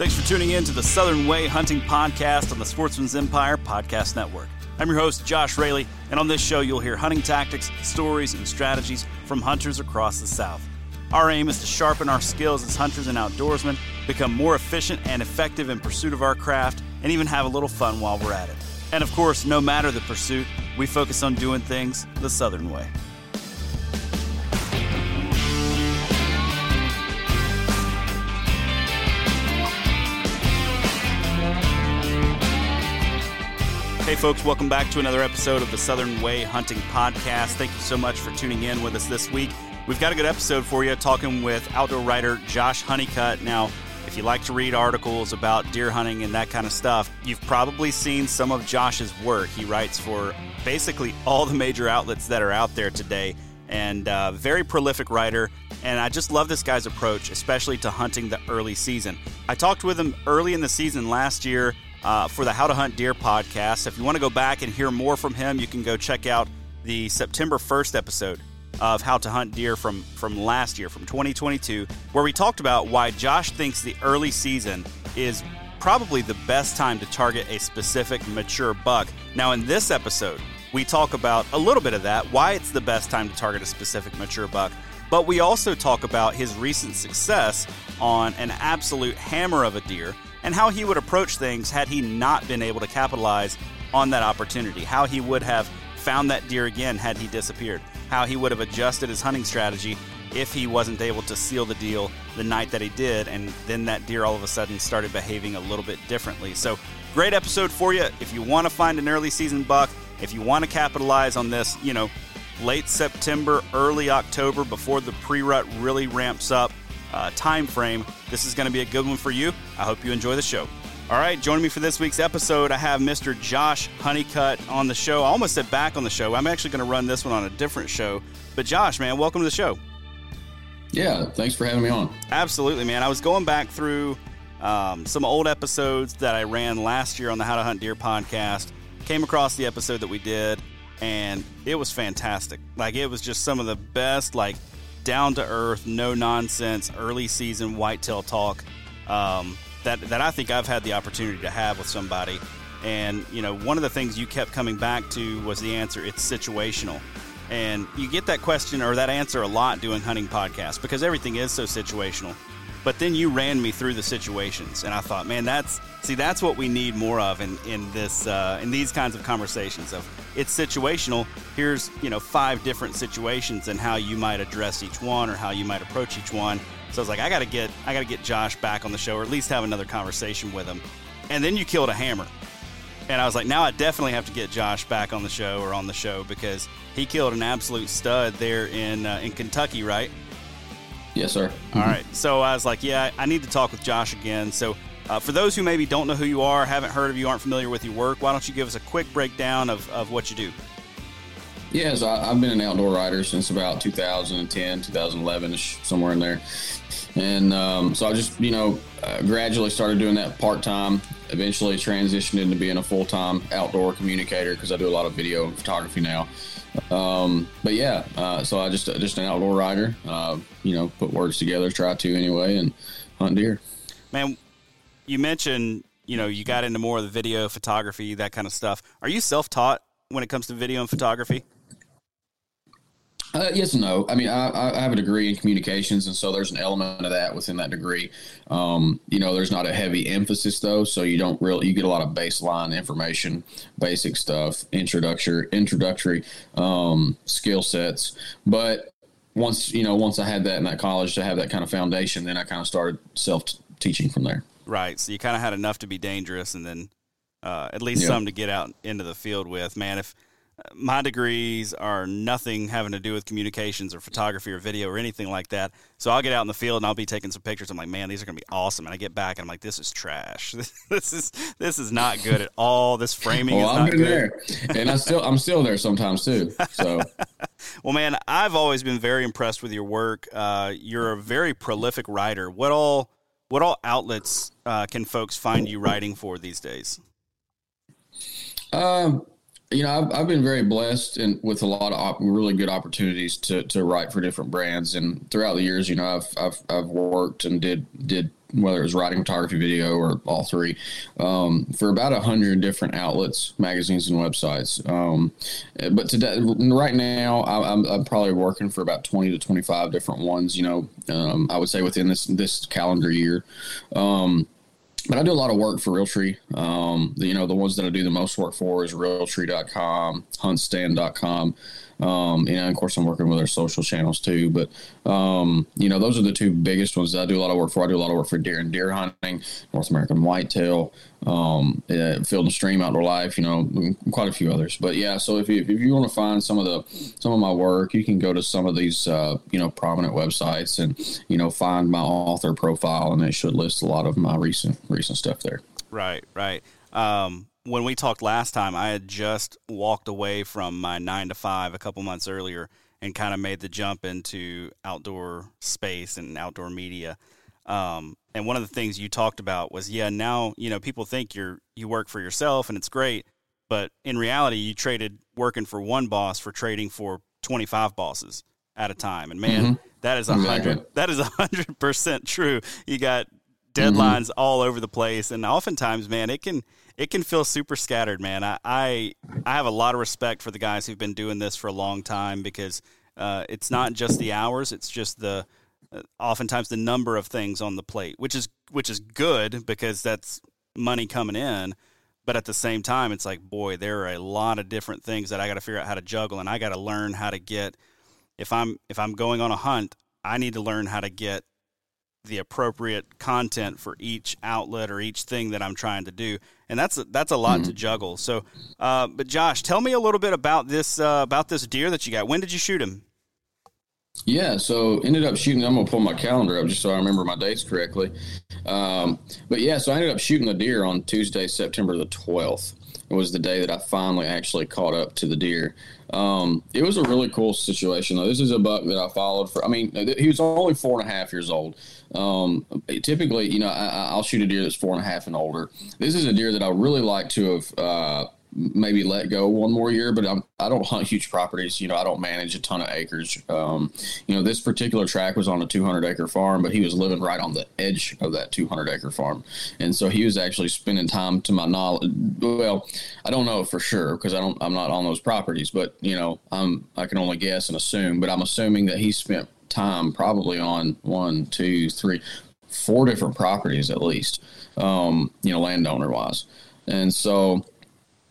Thanks for tuning in to the Southern Way Hunting Podcast on the Sportsman's Empire Podcast Network. I'm your host, Josh Raley, and on this show, you'll hear hunting tactics, stories, and strategies from hunters across the South. Our aim is to sharpen our skills as hunters and outdoorsmen, become more efficient and effective in pursuit of our craft, and even have a little fun while we're at it. And of course, no matter the pursuit, we focus on doing things the Southern way. Hey, folks, welcome back to another episode of the Southern Way Hunting Podcast. Thank you so much for tuning in with us this week. We've got a good episode for you talking with outdoor writer Josh Honeycutt. Now, if you like to read articles about deer hunting and that kind of stuff, you've probably seen some of Josh's work. He writes for basically all the major outlets that are out there today and uh, very prolific writer. And I just love this guy's approach, especially to hunting the early season. I talked with him early in the season last year uh, for the How to Hunt Deer podcast. If you want to go back and hear more from him, you can go check out the September 1st episode of How to Hunt Deer from, from last year, from 2022, where we talked about why Josh thinks the early season is probably the best time to target a specific mature buck. Now, in this episode, we talk about a little bit of that, why it's the best time to target a specific mature buck, but we also talk about his recent success on an absolute hammer of a deer and how he would approach things had he not been able to capitalize on that opportunity, how he would have found that deer again had he disappeared, how he would have adjusted his hunting strategy if he wasn't able to seal the deal the night that he did, and then that deer all of a sudden started behaving a little bit differently. So, great episode for you. If you want to find an early season buck, if you want to capitalize on this, you know, late September, early October before the pre rut really ramps up, uh, time frame, this is going to be a good one for you. I hope you enjoy the show. All right, joining me for this week's episode, I have Mr. Josh Honeycutt on the show. I almost said back on the show. I'm actually going to run this one on a different show. But Josh, man, welcome to the show. Yeah, thanks for having me on. Absolutely, man. I was going back through um, some old episodes that I ran last year on the How to Hunt Deer podcast. Came across the episode that we did, and it was fantastic. Like it was just some of the best, like down to earth, no nonsense, early season whitetail talk um, that that I think I've had the opportunity to have with somebody. And you know, one of the things you kept coming back to was the answer: it's situational. And you get that question or that answer a lot doing hunting podcasts because everything is so situational. But then you ran me through the situations, and I thought, man, that's see, that's what we need more of in in this uh, in these kinds of conversations. Of it's situational. Here's you know five different situations and how you might address each one or how you might approach each one. So I was like, I got to get I got to get Josh back on the show or at least have another conversation with him. And then you killed a hammer, and I was like, now I definitely have to get Josh back on the show or on the show because he killed an absolute stud there in uh, in Kentucky, right? Yes, sir. All right. So I was like, yeah, I need to talk with Josh again. So uh, for those who maybe don't know who you are, haven't heard of you, aren't familiar with your work, why don't you give us a quick breakdown of, of what you do? Yes, I, have been an outdoor writer since about 2010, 2011 somewhere in there. And um, so I just, you know, uh, gradually started doing that part time. Eventually transitioned into being a full time outdoor communicator because I do a lot of video and photography now. Um, but yeah, uh, so I just just an outdoor rider. Uh, you know, put words together, try to anyway, and hunt deer. Man, you mentioned you know you got into more of the video photography, that kind of stuff. Are you self taught when it comes to video and photography? Uh, yes and no. I mean, I, I, have a degree in communications, and so there's an element of that within that degree. Um, you know, there's not a heavy emphasis though, so you don't really you get a lot of baseline information, basic stuff, introductory introductory um, skill sets. But once you know, once I had that in that college to have that kind of foundation, then I kind of started self teaching from there. Right. So you kind of had enough to be dangerous, and then uh, at least yep. some to get out into the field with. Man, if my degrees are nothing having to do with communications or photography or video or anything like that. So I'll get out in the field and I'll be taking some pictures. I'm like, man, these are going to be awesome. And I get back and I'm like, this is trash. this is this is not good at all. This framing well, is not good. There. And I still I'm still there sometimes too. So, well, man, I've always been very impressed with your work. Uh, you're a very prolific writer. What all what all outlets uh, can folks find you writing for these days? Um you know, I've, I've been very blessed and with a lot of op- really good opportunities to, to write for different brands. And throughout the years, you know, I've, I've, I've worked and did, did whether it was writing, photography, video, or all three, um, for about a hundred different outlets, magazines, and websites. Um, but today, right now, I, am I'm probably working for about twenty to twenty five different ones. You know, um, I would say within this this calendar year. Um, but I do a lot of work for Realtree. Um, the, you know, the ones that I do the most work for is Realtree.com, HuntStand.com. Um, and of course, I'm working with our social channels too. But um, you know, those are the two biggest ones I do a lot of work for. I do a lot of work for deer and deer hunting, North American whitetail, um, uh, Field and Stream Outdoor Life. You know, quite a few others. But yeah, so if you, if you want to find some of the some of my work, you can go to some of these uh, you know prominent websites and you know find my author profile, and it should list a lot of my recent recent stuff there. Right, right. Um, when we talked last time, I had just walked away from my nine to five a couple months earlier and kind of made the jump into outdoor space and outdoor media. Um, and one of the things you talked about was, yeah, now you know people think you're you work for yourself and it's great, but in reality, you traded working for one boss for trading for twenty five bosses at a time. And man, mm-hmm. that is a hundred that is a hundred percent true. You got deadlines mm-hmm. all over the place, and oftentimes, man, it can it can feel super scattered, man. I, I, I have a lot of respect for the guys who've been doing this for a long time because uh, it's not just the hours; it's just the uh, oftentimes the number of things on the plate, which is which is good because that's money coming in. But at the same time, it's like, boy, there are a lot of different things that I got to figure out how to juggle, and I got to learn how to get. If I'm if I'm going on a hunt, I need to learn how to get the appropriate content for each outlet or each thing that I'm trying to do, and that's a, that's a lot mm-hmm. to juggle. So, uh, but Josh, tell me a little bit about this uh, about this deer that you got. When did you shoot him? Yeah, so ended up shooting. I'm gonna pull my calendar up just so I remember my dates correctly. Um, but yeah, so I ended up shooting the deer on Tuesday, September the 12th. It was the day that I finally actually caught up to the deer. Um, it was a really cool situation. Though. This is a buck that I followed for. I mean, he was only four and a half years old. Um, typically, you know, I, will shoot a deer that's four and a half and older. This is a deer that I really like to have. Uh, maybe let go one more year, but I'm, I do not hunt huge properties. You know, I don't manage a ton of acres. Um, you know, this particular track was on a 200 acre farm, but he was living right on the edge of that 200 acre farm. And so he was actually spending time to my knowledge. Well, I don't know for sure because I don't, I'm not on those properties, but you know, I'm, I can only guess and assume, but I'm assuming that he spent time probably on one, two, three, four different properties at least, um, you know, landowner wise. And so,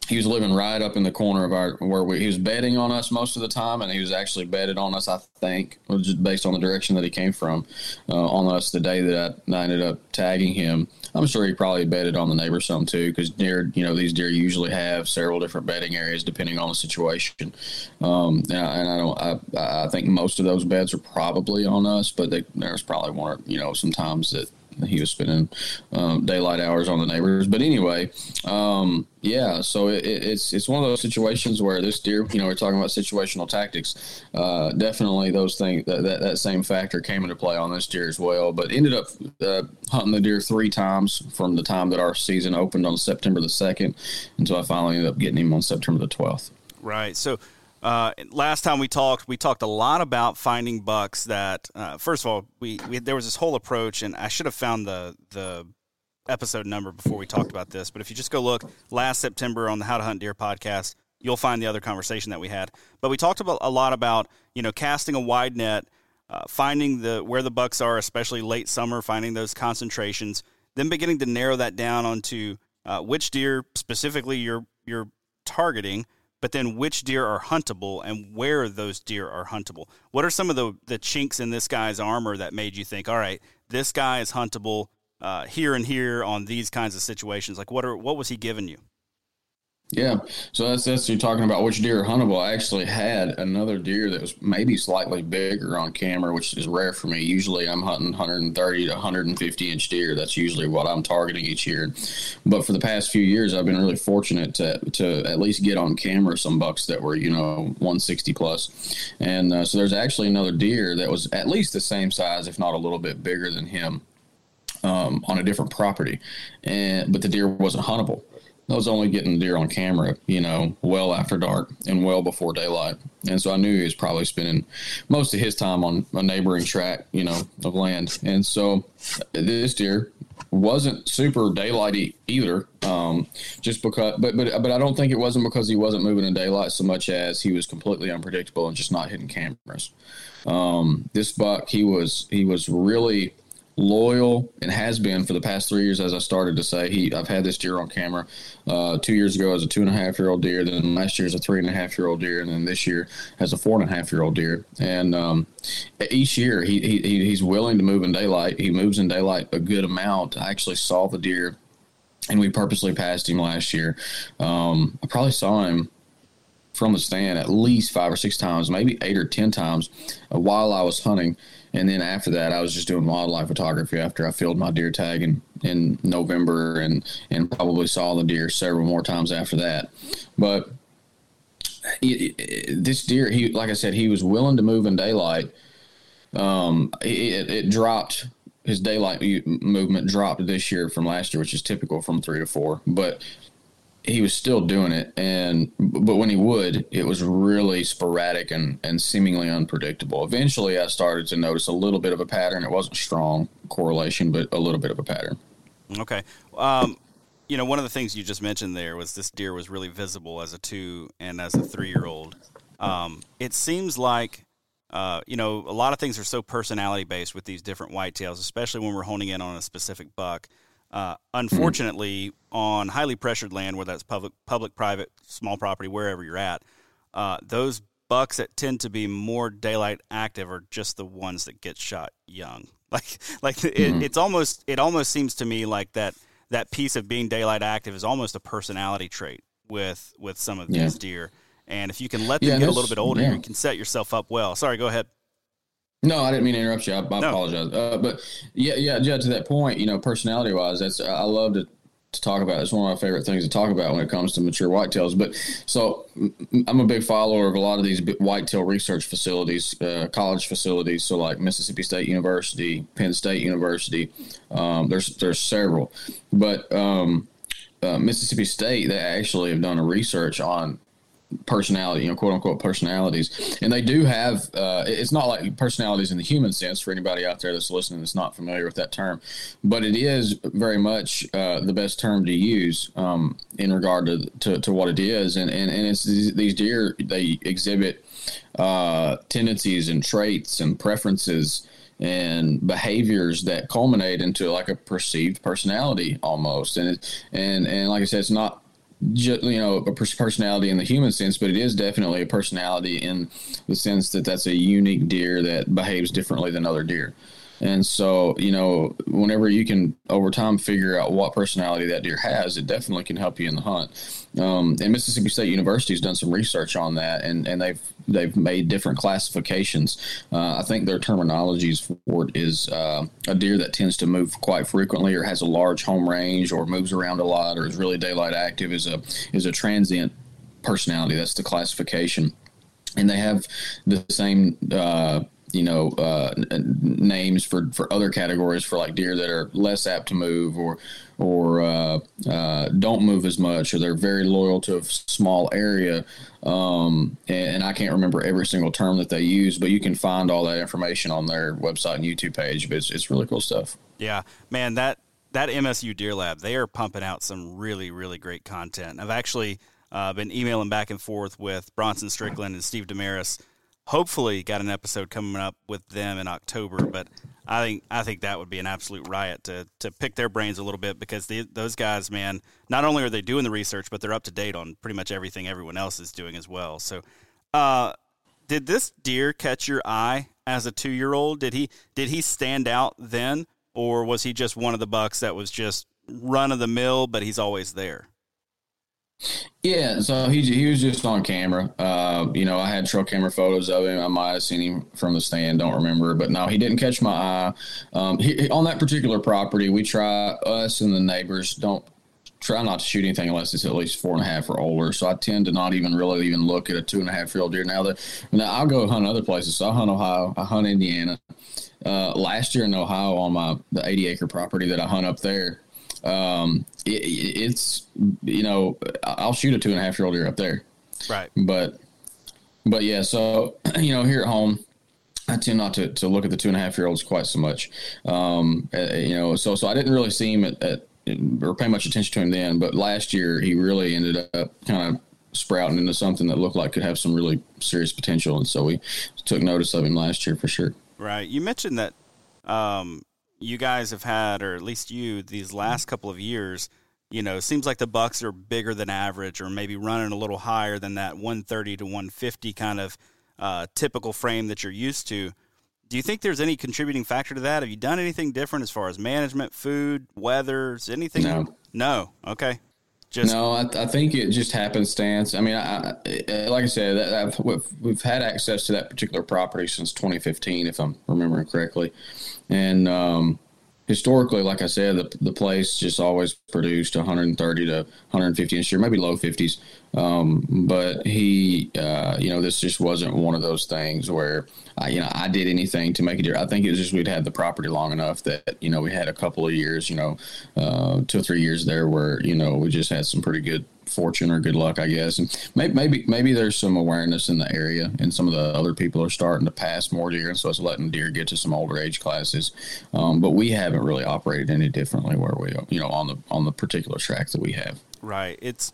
he was living right up in the corner of our where we, he was betting on us most of the time, and he was actually betted on us. I think, just based on the direction that he came from, uh, on us the day that I, I, ended up tagging him. I'm sure he probably betted on the neighbor some too, because deer, you know, these deer usually have several different bedding areas depending on the situation. Um, and, I, don't, I, I think most of those beds are probably on us, but they, there's probably one, you know, sometimes that he was spending um, daylight hours on the neighbors. But anyway, um, yeah. So it, it's it's one of those situations where this deer, you know, we're talking about situational tactics. Uh, definitely, those things that, that, that same factor came into play on this deer as well. But ended up uh, hunting the deer three times from the time that our season opened on September the second until I finally ended up getting him on September the twelfth. Right. So uh, last time we talked, we talked a lot about finding bucks that, uh, first of all, we, we, there was this whole approach, and I should have found the the episode number before we talked about this. But if you just go look last September on the How to Hunt Deer podcast, you'll find the other conversation that we had. But we talked about a lot about you know casting a wide net, uh, finding the where the bucks are, especially late summer, finding those concentrations, then beginning to narrow that down onto uh, which deer specifically you're you're targeting but then which deer are huntable and where those deer are huntable. What are some of the, the chinks in this guy's armor that made you think, all right, this guy is huntable uh, here and here on these kinds of situations? Like, what are what was he giving you? Yeah, so that's that's you're talking about which deer are huntable. I actually had another deer that was maybe slightly bigger on camera, which is rare for me. Usually, I'm hunting 130 to 150 inch deer. That's usually what I'm targeting each year. But for the past few years, I've been really fortunate to to at least get on camera some bucks that were you know 160 plus. And uh, so there's actually another deer that was at least the same size, if not a little bit bigger than him, um, on a different property, and but the deer wasn't huntable I was only getting deer on camera, you know, well after dark and well before daylight. And so I knew he was probably spending most of his time on a neighboring tract, you know, of land. And so this deer wasn't super daylighty either. Um, just because, but but but I don't think it wasn't because he wasn't moving in daylight so much as he was completely unpredictable and just not hitting cameras. Um, this buck, he was he was really loyal and has been for the past three years. As I started to say, he I've had this deer on camera. Uh, two years ago as a two and a half year old deer, then last year as a three and a half year old deer, and then this year as a four and a half year old deer. And um, each year he, he he's willing to move in daylight. He moves in daylight a good amount. I actually saw the deer, and we purposely passed him last year. Um, I probably saw him from the stand at least five or six times, maybe eight or ten times, uh, while I was hunting and then after that, I was just doing wildlife photography after I filled my deer tag in, in November and, and probably saw the deer several more times after that. But this deer, he like I said, he was willing to move in daylight. Um, it, it dropped his daylight movement dropped this year from last year, which is typical from three to four. But he was still doing it and but when he would it was really sporadic and and seemingly unpredictable. Eventually i started to notice a little bit of a pattern. It wasn't strong correlation but a little bit of a pattern. Okay. Um, you know one of the things you just mentioned there was this deer was really visible as a two and as a three year old um, it seems like uh, you know a lot of things are so personality based with these different whitetails especially when we're honing in on a specific buck uh, unfortunately, mm-hmm. on highly pressured land, whether that's public, public, private, small property, wherever you're at, uh, those bucks that tend to be more daylight active are just the ones that get shot young. Like, like mm-hmm. it, it's almost it almost seems to me like that that piece of being daylight active is almost a personality trait with with some of these deer. And if you can let them yeah, get a little bit older, yeah. you can set yourself up well. Sorry, go ahead. No, I didn't mean to interrupt you. I, I no. apologize. Uh, but yeah, yeah, Judd, to that point, you know, personality wise, that's I love to to talk about. It's one of my favorite things to talk about when it comes to mature whitetails. But so I'm a big follower of a lot of these whitetail research facilities, uh, college facilities. So like Mississippi State University, Penn State University. Um, there's there's several, but um, uh, Mississippi State they actually have done a research on personality, you know, quote unquote personalities. And they do have, uh, it's not like personalities in the human sense for anybody out there that's listening that's not familiar with that term, but it is very much uh, the best term to use um, in regard to, to, to, what it is. And, and, and it's these, these deer, they exhibit uh, tendencies and traits and preferences and behaviors that culminate into like a perceived personality almost. And, it, and, and like I said, it's not you know a personality in the human sense, but it is definitely a personality in the sense that that's a unique deer that behaves differently than other deer. And so, you know, whenever you can over time figure out what personality that deer has, it definitely can help you in the hunt. Um, and Mississippi State University has done some research on that, and, and they've they've made different classifications. Uh, I think their terminologies for it is uh, a deer that tends to move quite frequently, or has a large home range, or moves around a lot, or is really daylight active. is a is a transient personality. That's the classification, and they have the same. Uh, you know uh, names for for other categories for like deer that are less apt to move or or uh, uh, don't move as much or they're very loyal to a small area. Um, and, and, I can't remember every single term that they use but you can find all that information on their website and YouTube page but it's, it's really cool stuff. Yeah. Man that that MSU Deer Lab they are pumping out some really really great content. I've actually uh, been emailing back and forth with Bronson Strickland and Steve Demarais hopefully got an episode coming up with them in October. But I think I think that would be an absolute riot to to pick their brains a little bit because the, those guys, man, not only are they doing the research, but they're up to date on pretty much everything everyone else is doing as well. So, uh, did this deer catch your eye as a two year old? Did he did he stand out then, or was he just one of the bucks that was just run of the mill, but he's always there? Yeah, so he he was just on camera. Uh, you know, I had trail camera photos of him. I might have seen him from the stand, don't remember, but no, he didn't catch my eye. Um, he, on that particular property, we try us and the neighbors don't try not to shoot anything unless it's at least four and a half or older. So I tend to not even really even look at a two and a half year old deer. Now that now I'll go hunt other places. So I hunt Ohio, I hunt Indiana. Uh, last year in Ohio on my the 80 acre property that I hunt up there um, it, it's you know I'll shoot a two and a half year old deer up there, right? But but yeah, so you know here at home. I tend not to, to look at the two and a half year olds quite so much, um, uh, you know. So so I didn't really see him at, at or pay much attention to him then. But last year he really ended up kind of sprouting into something that looked like could have some really serious potential, and so we took notice of him last year for sure. Right. You mentioned that um, you guys have had, or at least you, these last couple of years. You know, seems like the bucks are bigger than average, or maybe running a little higher than that 130 to 150 kind of uh, typical frame that you're used to. Do you think there's any contributing factor to that? Have you done anything different as far as management, food, weather, anything? No. No. Okay. Just no, I, I, think it just happenstance. I mean, I, I, like I said, we've, we've, had access to that particular property since 2015, if I'm remembering correctly, and um, historically, like I said, the, the place just always produced 130 to 150 this year, maybe low 50s. Um, but he, uh, you know, this just wasn't one of those things where, I, you know, I did anything to make it. I think it was just we'd had the property long enough that, you know, we had a couple of years, you know, uh, two or three years there where, you know, we just had some pretty good fortune or good luck, I guess. And maybe, maybe, maybe there's some awareness in the area, and some of the other people are starting to pass more deer, and so it's letting deer get to some older age classes. Um, but we haven't really operated any differently where we, you know, on the on the particular track that we have. Right. It's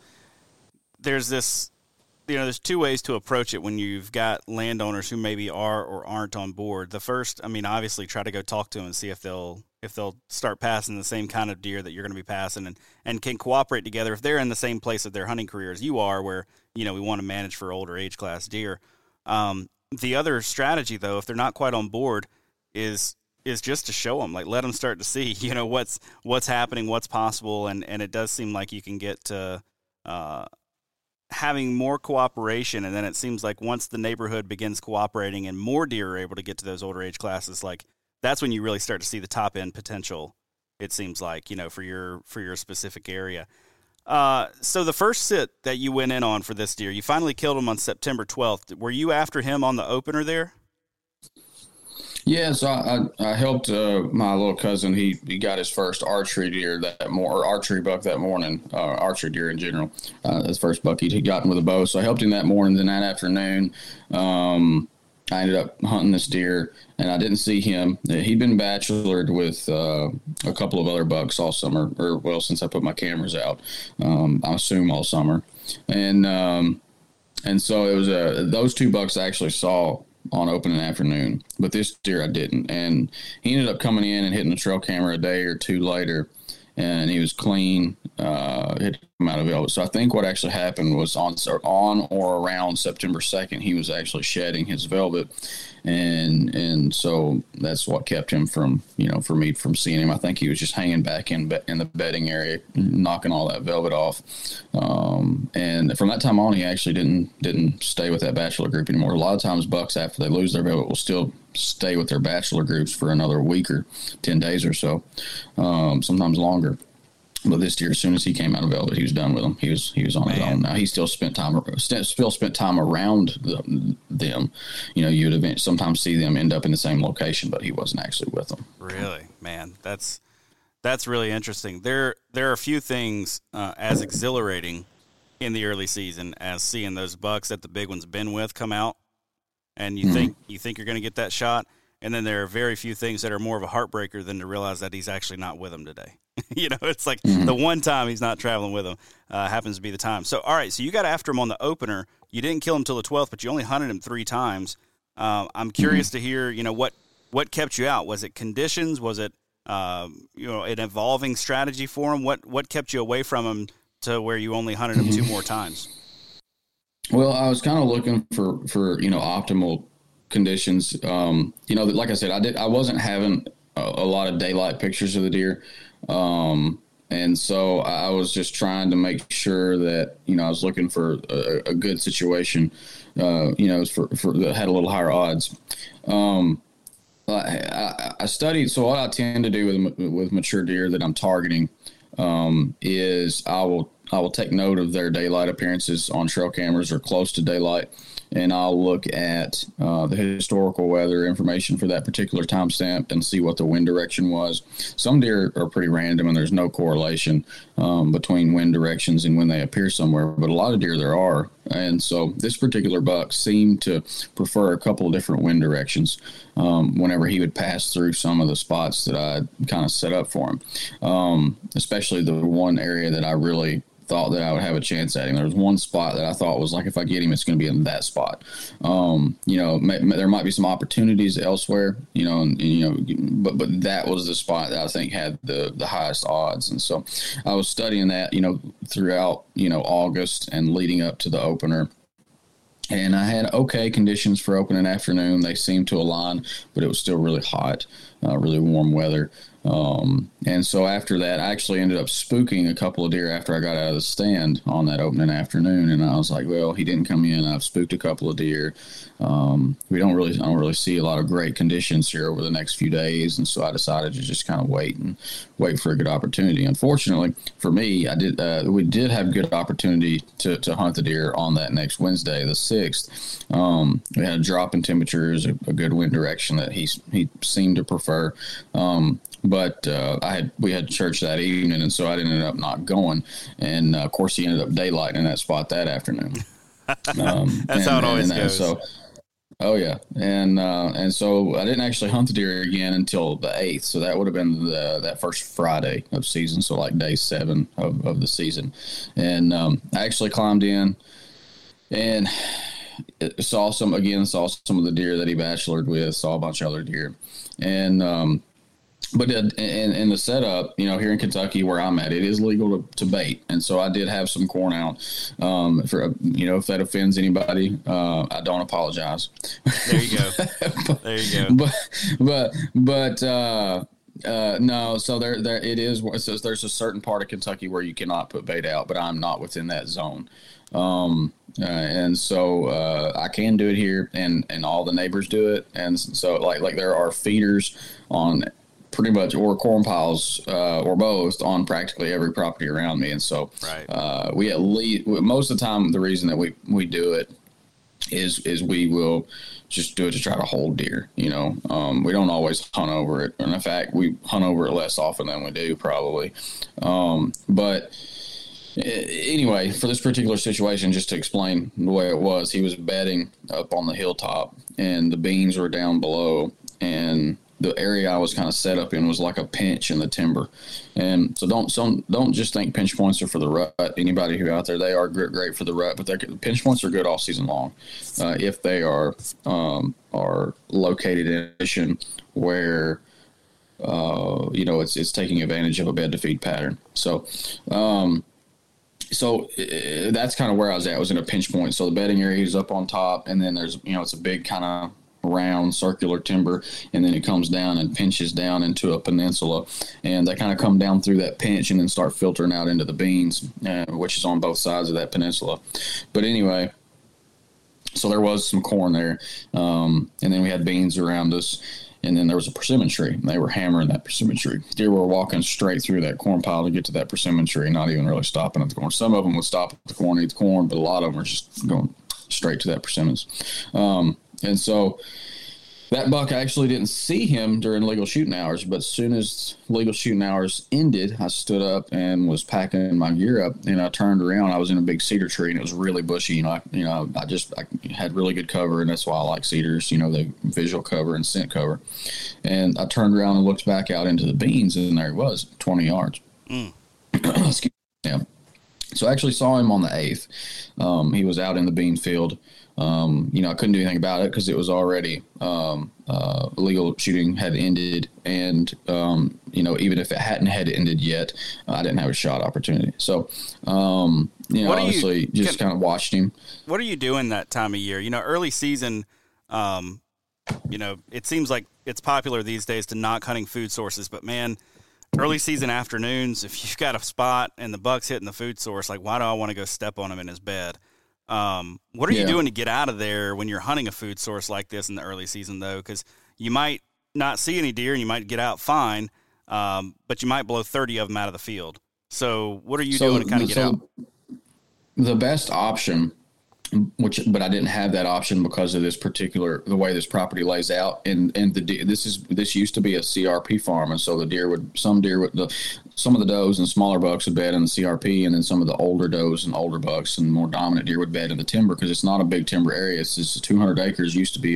there's this you know, there's two ways to approach it when you've got landowners who maybe are or aren't on board. The first, I mean, obviously try to go talk to them and see if they'll if they'll start passing the same kind of deer that you're going to be passing and and can cooperate together if they're in the same place of their hunting career as you are, where you know we want to manage for older age class deer. Um, the other strategy, though, if they're not quite on board, is is just to show them, like let them start to see, you know, what's what's happening, what's possible, and and it does seem like you can get to. Uh, having more cooperation and then it seems like once the neighborhood begins cooperating and more deer are able to get to those older age classes like that's when you really start to see the top end potential it seems like you know for your for your specific area. Uh, so the first sit that you went in on for this deer you finally killed him on september 12th were you after him on the opener there yeah, so I, I, I helped uh, my little cousin. He, he got his first archery deer that more or archery buck that morning. Uh, archery deer in general, uh, his first buck he'd gotten with a bow. So I helped him that morning. Then that afternoon, um, I ended up hunting this deer, and I didn't see him. He'd been bachelored with uh, a couple of other bucks all summer, or well, since I put my cameras out. Um, I assume all summer, and um, and so it was a uh, those two bucks I actually saw on opening afternoon, but this deer I didn't. And he ended up coming in and hitting the trail camera a day or two later, and he was clean. Uh, had come out of velvet. So I think what actually happened was on on or around September second, he was actually shedding his velvet, and and so that's what kept him from you know for me from seeing him. I think he was just hanging back in in the bedding area, knocking all that velvet off. Um, and from that time on, he actually didn't didn't stay with that bachelor group anymore. A lot of times, bucks after they lose their velvet will still stay with their bachelor groups for another week or ten days or so, um, sometimes longer. But this year, as soon as he came out of Velvet, he was done with them. He was he was on Man. his own. Now he still spent time still spent time around the, them. You know, you'd event, sometimes see them end up in the same location, but he wasn't actually with them. Really, man, that's that's really interesting. There there are a few things uh, as exhilarating in the early season as seeing those bucks that the big ones been with come out, and you mm-hmm. think you think you're going to get that shot, and then there are very few things that are more of a heartbreaker than to realize that he's actually not with them today. you know, it's like mm-hmm. the one time he's not traveling with them uh, happens to be the time. So, all right, so you got after him on the opener. You didn't kill him till the 12th, but you only hunted him three times. Uh, I'm curious mm-hmm. to hear, you know, what what kept you out? Was it conditions? Was it, um, you know, an evolving strategy for him? What what kept you away from him to where you only hunted him two more times? Well, I was kind of looking for for you know optimal conditions. Um, you know, like I said, I did I wasn't having a, a lot of daylight pictures of the deer. Um, and so I was just trying to make sure that you know I was looking for a, a good situation, uh, you know, for, for that had a little higher odds. Um, I, I, studied. So what I tend to do with with mature deer that I'm targeting um, is I will I will take note of their daylight appearances on trail cameras or close to daylight, and I'll look at uh, the historical weather information for that particular timestamp and see what the wind direction was. Some deer are pretty random, and there's no correlation um, between wind directions and when they appear somewhere, but a lot of deer there are. And so this particular buck seemed to prefer a couple of different wind directions um, whenever he would pass through some of the spots that I kind of set up for him, um, especially the one area that I really thought that I would have a chance at him. There was one spot that I thought was like, if I get him, it's going to be in that spot. Um, you know, may, may, there might be some opportunities elsewhere, you know, and, and, you know, but but that was the spot that I think had the the highest odds. And so I was studying that, you know, throughout you know August and leading up to the opener and I had okay conditions for opening afternoon. They seemed to align, but it was still really hot, uh, really warm weather. Um, and so after that, I actually ended up spooking a couple of deer after I got out of the stand on that opening afternoon. And I was like, well, he didn't come in. I've spooked a couple of deer. Um, we don't really, I don't really see a lot of great conditions here over the next few days. And so I decided to just kind of wait and wait for a good opportunity. Unfortunately for me, I did, uh, we did have good opportunity to, to hunt the deer on that next Wednesday, the 6th. Um, we had a drop in temperatures, a, a, good wind direction that he, he seemed to prefer. But uh, I had we had church that evening, and so I ended up not going. And uh, of course, he ended up daylighting in that spot that afternoon. Um, That's and, how it always and, goes. so, oh yeah, and uh, and so I didn't actually hunt the deer again until the eighth. So that would have been the that first Friday of season. So like day seven of, of the season, and um, I actually climbed in and saw some again saw some of the deer that he bachelored with. Saw a bunch of other deer, and um, but in, in, the setup, you know, here in Kentucky where I'm at, it is legal to, to bait, and so I did have some corn out. Um, for you know, if that offends anybody, uh, I don't apologize. There you go. but, there you go. But but but uh, uh, no, so there there it is. So there's a certain part of Kentucky where you cannot put bait out, but I'm not within that zone. Um, uh, and so uh, I can do it here, and and all the neighbors do it, and so like like there are feeders on pretty much or corn piles uh, or both on practically every property around me. And so right. uh, we at least most of the time the reason that we we do it is is we will just do it to try to hold deer. You know, um, we don't always hunt over it, and in fact, we hunt over it less often than we do probably. Um, but anyway, for this particular situation, just to explain the way it was, he was bedding up on the hilltop, and the beans were down below, and the area I was kind of set up in was like a pinch in the timber, and so don't so don't just think pinch points are for the rut. Anybody who out there, they are great, for the rut, but pinch points are good all season long uh, if they are um, are located in a position where uh, you know it's it's taking advantage of a bed to feed pattern. So. Um, so uh, that's kind of where I was at. I was in a pinch point. So the bedding area is up on top, and then there's you know it's a big kind of round circular timber and then it comes down and pinches down into a peninsula and they kind of come down through that pinch and then start filtering out into the beans uh, which is on both sides of that peninsula but anyway so there was some corn there um, and then we had beans around us and then there was a persimmon tree. They were hammering that persimmon tree. Deer were walking straight through that corn pile to get to that persimmon tree, not even really stopping at the corn. Some of them would stop at the corn, eat the corn, but a lot of them were just going straight to that persimmons. Um, and so that buck I actually didn't see him during legal shooting hours, but as soon as legal shooting hours ended, I stood up and was packing my gear up, and I turned around. I was in a big cedar tree, and it was really bushy. You know, I, you know, I just I had really good cover, and that's why I like cedars. You know, the visual cover and scent cover. And I turned around and looked back out into the beans, and there he was, twenty yards. Mm. Excuse me. Yeah. So I actually saw him on the eighth. Um, he was out in the bean field um, you know, I couldn't do anything about it because it was already um, uh, legal shooting had ended, and um, you know, even if it hadn't had ended yet, I didn't have a shot opportunity. So, um, you know, obviously, you, just kind of watched him. What are you doing that time of year? You know, early season. Um, you know, it seems like it's popular these days to knock hunting food sources, but man, early season afternoons, if you've got a spot and the buck's hitting the food source, like why do I want to go step on him in his bed? Um, what are yeah. you doing to get out of there when you're hunting a food source like this in the early season, though? Because you might not see any deer and you might get out fine, um, but you might blow 30 of them out of the field. So, what are you so, doing to kind of get so out? The best option which but I didn't have that option because of this particular the way this property lays out and and the this is this used to be a CRP farm and so the deer would some deer would the some of the does and smaller bucks would bed in the CRP and then some of the older does and older bucks and more dominant deer would bed in the timber because it's not a big timber area it's just 200 acres used to be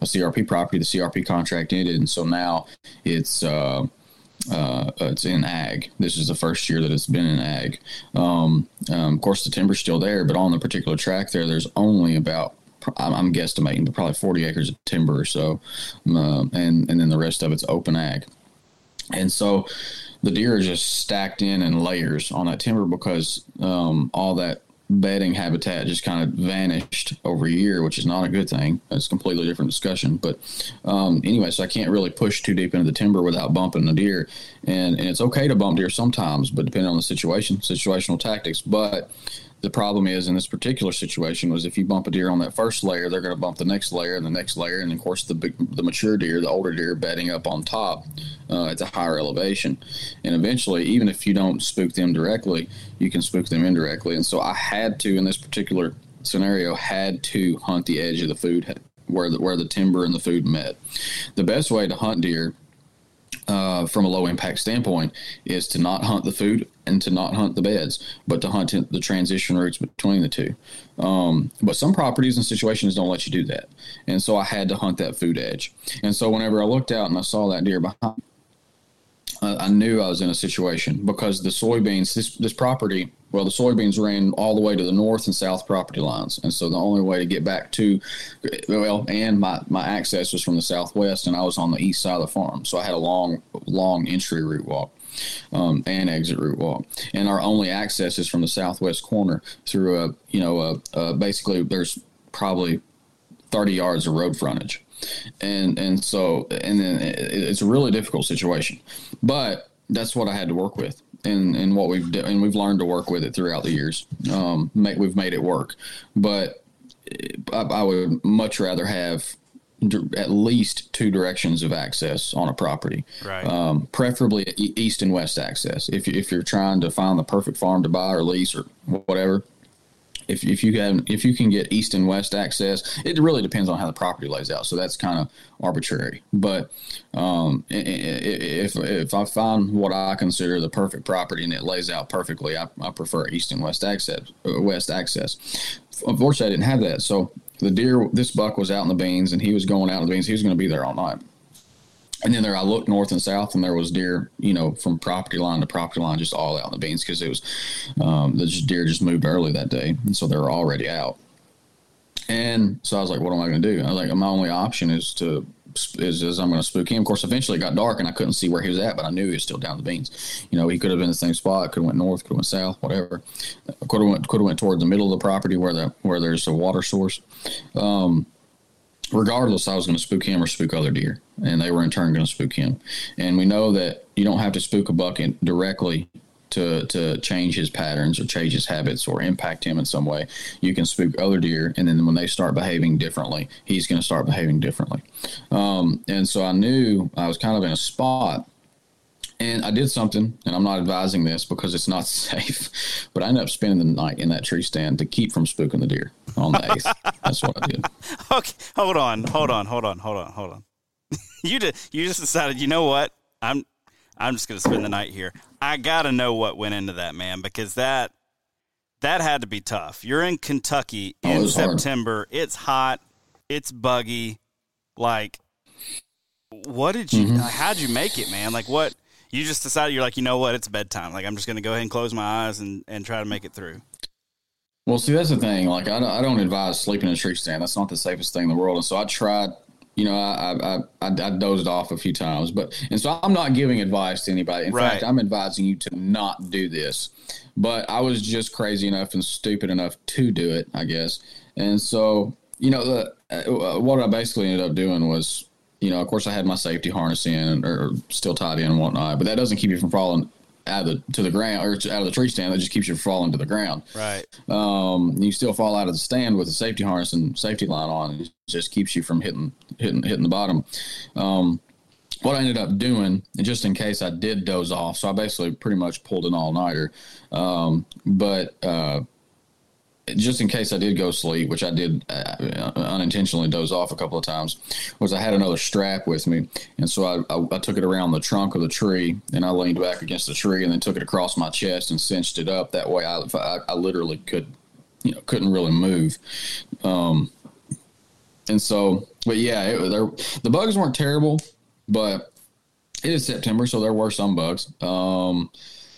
a CRP property the CRP contract ended and so now it's uh uh, it's in ag. This is the first year that it's been in ag. Um, um, of course, the timber's still there, but on the particular track there, there's only about I'm, I'm guesstimating, but probably 40 acres of timber or so, um, and and then the rest of it's open ag. And so the deer are just stacked in in layers on that timber because um, all that bedding habitat just kind of vanished over a year, which is not a good thing. It's a completely different discussion. But um, anyway, so I can't really push too deep into the timber without bumping the deer. And, and it's okay to bump deer sometimes, but depending on the situation, situational tactics. But the problem is in this particular situation was if you bump a deer on that first layer, they're going to bump the next layer and the next layer, and of course the the mature deer, the older deer, bedding up on top uh, at a higher elevation, and eventually, even if you don't spook them directly, you can spook them indirectly. And so I had to in this particular scenario had to hunt the edge of the food where the where the timber and the food met. The best way to hunt deer uh, from a low impact standpoint is to not hunt the food and to not hunt the beds, but to hunt the transition routes between the two. Um, but some properties and situations don't let you do that. And so I had to hunt that food edge. And so whenever I looked out and I saw that deer behind, I knew I was in a situation because the soybeans, this, this property, well, the soybeans ran all the way to the north and south property lines. And so the only way to get back to, well, and my, my access was from the southwest and I was on the east side of the farm. So I had a long, long entry route walk. Um, and exit route walk, and our only access is from the southwest corner through a, you know, a, a basically there's probably 30 yards of road frontage and and so and then it's a really difficult situation, but that's what I had to work with, and and what we've and we've learned to work with it throughout the years. Um, make, we've made it work, but I, I would much rather have at least two directions of access on a property, right? Um, preferably east and west access. If you, if you're trying to find the perfect farm to buy or lease or whatever, if, if you can if you can get east and west access, it really depends on how the property lays out. So that's kind of arbitrary. But um, if if I find what I consider the perfect property and it lays out perfectly, I, I prefer east and west access. Uh, west access. Unfortunately, I didn't have that. So the deer, this buck was out in the beans, and he was going out in the beans. He was going to be there all night. And then there, I looked north and south, and there was deer, you know, from property line to property line, just all out in the beans because it was um, the deer just moved early that day, and so they were already out. And so I was like, "What am I going to do?" I was like, "My only option is to is, is I'm going to spook him." Of course, eventually it got dark, and I couldn't see where he was at, but I knew he was still down the beans. You know, he could have been in the same spot, could have went north, could have went south, whatever. Could have went could have went toward the middle of the property where the where there's a water source. Um, regardless, I was going to spook him or spook other deer, and they were in turn going to spook him. And we know that you don't have to spook a buck directly to to change his patterns or change his habits or impact him in some way. You can spook other deer, and then when they start behaving differently, he's going to start behaving differently. Um, and so I knew I was kind of in a spot and I did something, and I'm not advising this because it's not safe, but I ended up spending the night in that tree stand to keep from spooking the deer on the 8th. That's what I did. Okay, hold on, hold on, hold on, hold on, hold on. you just you just decided, you know what? I'm I'm just going to spend the night here. I got to know what went into that, man, because that that had to be tough. You're in Kentucky oh, in September. Hard. It's hot. It's buggy. Like what did you mm-hmm. how'd you make it, man? Like what you just decided you're like, you know what, it's bedtime. Like I'm just going to go ahead and close my eyes and, and try to make it through. Well, see, that's the thing. Like, I don't, I don't advise sleeping in a tree stand. That's not the safest thing in the world. And so I tried, you know, I, I, I, I dozed off a few times, but, and so I'm not giving advice to anybody. In right. fact, I'm advising you to not do this. But I was just crazy enough and stupid enough to do it, I guess. And so, you know, the, uh, what I basically ended up doing was you know, of course, I had my safety harness in or still tied in and whatnot, but that doesn't keep you from falling out of the to the ground or out of the tree stand. That just keeps you from falling to the ground. Right. Um, you still fall out of the stand with a safety harness and safety line on. It just keeps you from hitting hitting hitting the bottom. Um, what I ended up doing, just in case I did doze off, so I basically pretty much pulled an all nighter. Um, but uh, just in case I did go sleep, which I did uh, unintentionally doze off a couple of times, was I had another strap with me, and so I, I, I, took it around the trunk of the tree, and I leaned back against the tree, and then took it across my chest and cinched it up. That way, I I, I literally could, you know, couldn't really move. Um, and so, but yeah, it, the bugs weren't terrible, but it is September, so there were some bugs. Um,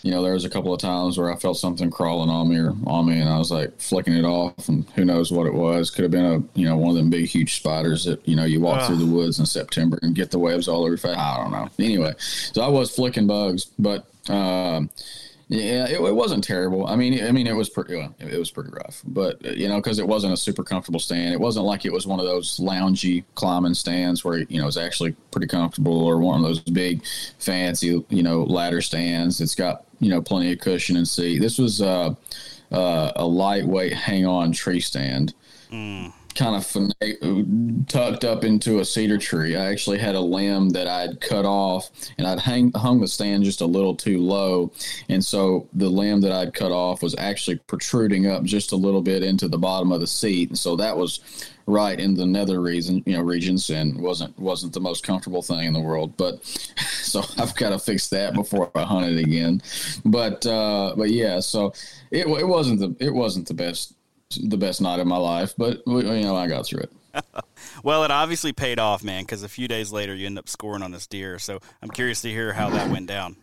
you know, there was a couple of times where I felt something crawling on me or on me, and I was like flicking it off, and who knows what it was? Could have been a you know one of them big huge spiders that you know you walk uh. through the woods in September and get the webs all over your face. I don't know. Anyway, so I was flicking bugs, but. Um, yeah, it, it, wasn't terrible. I mean, I mean, it was pretty. Well, it, was pretty rough, but you know, because it wasn't a super comfortable stand. It wasn't like it was one of those loungy climbing stands where you know it's actually pretty comfortable, or one of those big, fancy you know ladder stands. It's got you know plenty of cushion and seat. This was uh, uh, a lightweight hang-on tree stand. Mm kind of tucked up into a cedar tree. I actually had a limb that I'd cut off, and I'd hang, hung the stand just a little too low, and so the limb that I'd cut off was actually protruding up just a little bit into the bottom of the seat, and so that was right in the nether region, you know, regions, and wasn't wasn't the most comfortable thing in the world. But so I've got to fix that before I hunt it again. But uh, but yeah, so it it wasn't the it wasn't the best the best night of my life, but you know I got through it. well, it obviously paid off, man. Because a few days later, you end up scoring on this deer. So I'm curious to hear how that went down.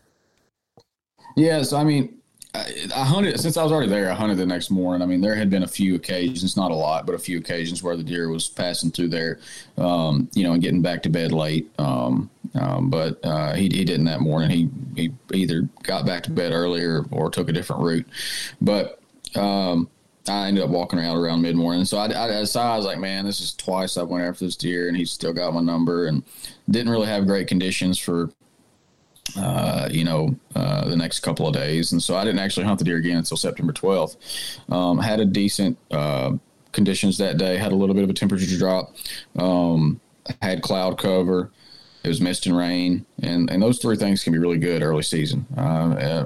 Yes, I mean, I, I, hunted since I was already there. I hunted the next morning. I mean, there had been a few occasions, not a lot, but a few occasions where the deer was passing through there, um, you know, and getting back to bed late. Um, um, but uh, he, he didn't that morning. He he either got back to bed earlier or took a different route. But um, I ended up walking around around mid morning. So I, I, I, saw, I was like, man, this is twice I went after this deer, and he still got my number, and didn't really have great conditions for, uh, you know, uh, the next couple of days, and so I didn't actually hunt the deer again until September 12th. Um, had a decent uh, conditions that day. Had a little bit of a temperature drop. Um, had cloud cover. It was mist and rain, and and those three things can be really good early season. Uh,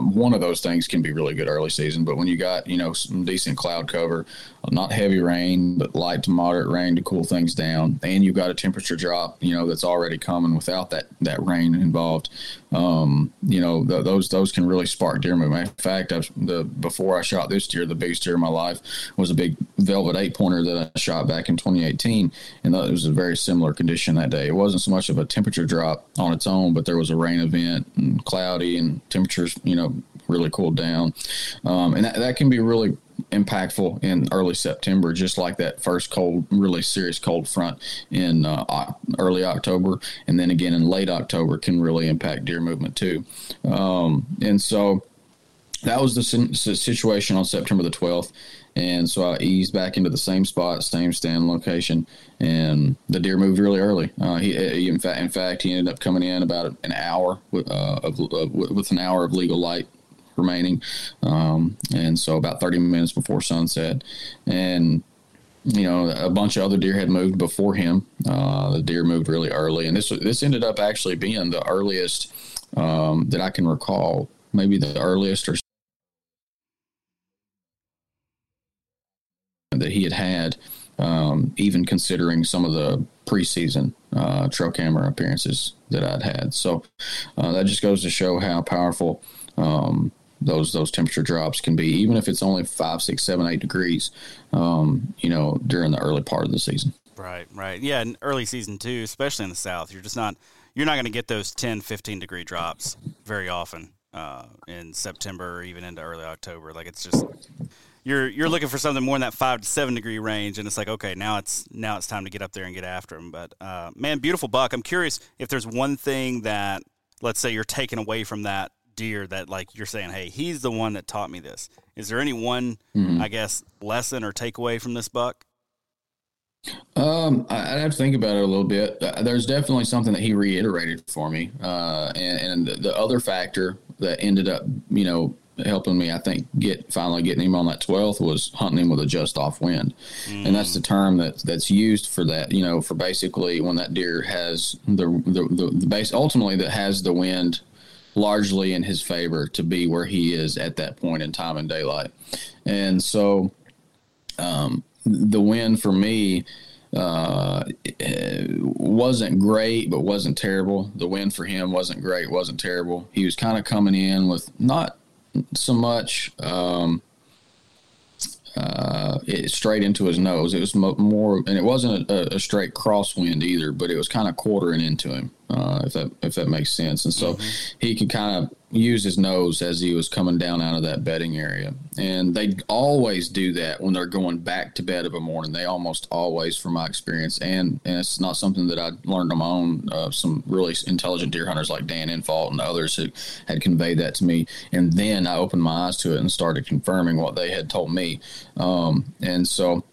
one of those things can be really good early season, but when you got you know some decent cloud cover, not heavy rain, but light to moderate rain to cool things down, and you've got a temperature drop, you know that's already coming without that that rain involved. Um, you know th- those those can really spark deer movement. In fact, I, the before I shot this deer, the biggest deer of my life was a big velvet eight pointer that I shot back in 2018, and it was a very similar condition that day. It wasn't so much of a temperature drop on its own, but there was a rain event and cloudy and temperatures, you know, really cooled down. Um, and that, that can be really impactful in early September, just like that first cold, really serious cold front in uh, early October, and then again in late October can really impact deer movement too. Um, and so that was the situation on September the 12th. And so I eased back into the same spot, same stand location, and the deer moved really early. Uh, he, he, in fact, in fact, he ended up coming in about an hour with, uh, of, uh, with an hour of legal light remaining, um, and so about 30 minutes before sunset, and you know, a bunch of other deer had moved before him. Uh, the deer moved really early, and this this ended up actually being the earliest um, that I can recall, maybe the earliest or that he had had, um, even considering some of the preseason uh, trail camera appearances that I'd had. So uh, that just goes to show how powerful um, those those temperature drops can be, even if it's only five, six, seven, eight degrees. Um, you know, during the early part of the season. Right, right, yeah, and early season too, especially in the South. You're just not you're not going to get those 10, 15 degree drops very often uh, in September or even into early October. Like it's just you're you're looking for something more in that five to seven degree range, and it's like okay, now it's now it's time to get up there and get after him. But uh, man, beautiful buck. I'm curious if there's one thing that let's say you're taking away from that deer that like you're saying, hey, he's the one that taught me this. Is there any one, mm-hmm. I guess, lesson or takeaway from this buck? Um, I'd have to think about it a little bit. Uh, there's definitely something that he reiterated for me, uh, and, and the other factor that ended up, you know, helping me, I think, get finally getting him on that 12th was hunting him with a just off wind. Mm. And that's the term that that's used for that, you know, for basically when that deer has the, the, the, the base, ultimately that has the wind largely in his favor to be where he is at that point in time and daylight. And so um, the win for me uh, wasn't great, but wasn't terrible. The win for him wasn't great, wasn't terrible. He was kind of coming in with not so much um, uh, it, straight into his nose. It was mo- more, and it wasn't a, a, straight crosswind either, but it was kind of quartering into him, uh, if that if that makes sense. And so mm-hmm. he could kind of use his nose as he was coming down out of that bedding area. And they always do that when they're going back to bed of a morning. They almost always, from my experience, and, and it's not something that I learned on my own. Uh, some really intelligent deer hunters like Dan Infalt and others who had conveyed that to me. And then I opened my eyes to it and started confirming what they had told me. Um, and so.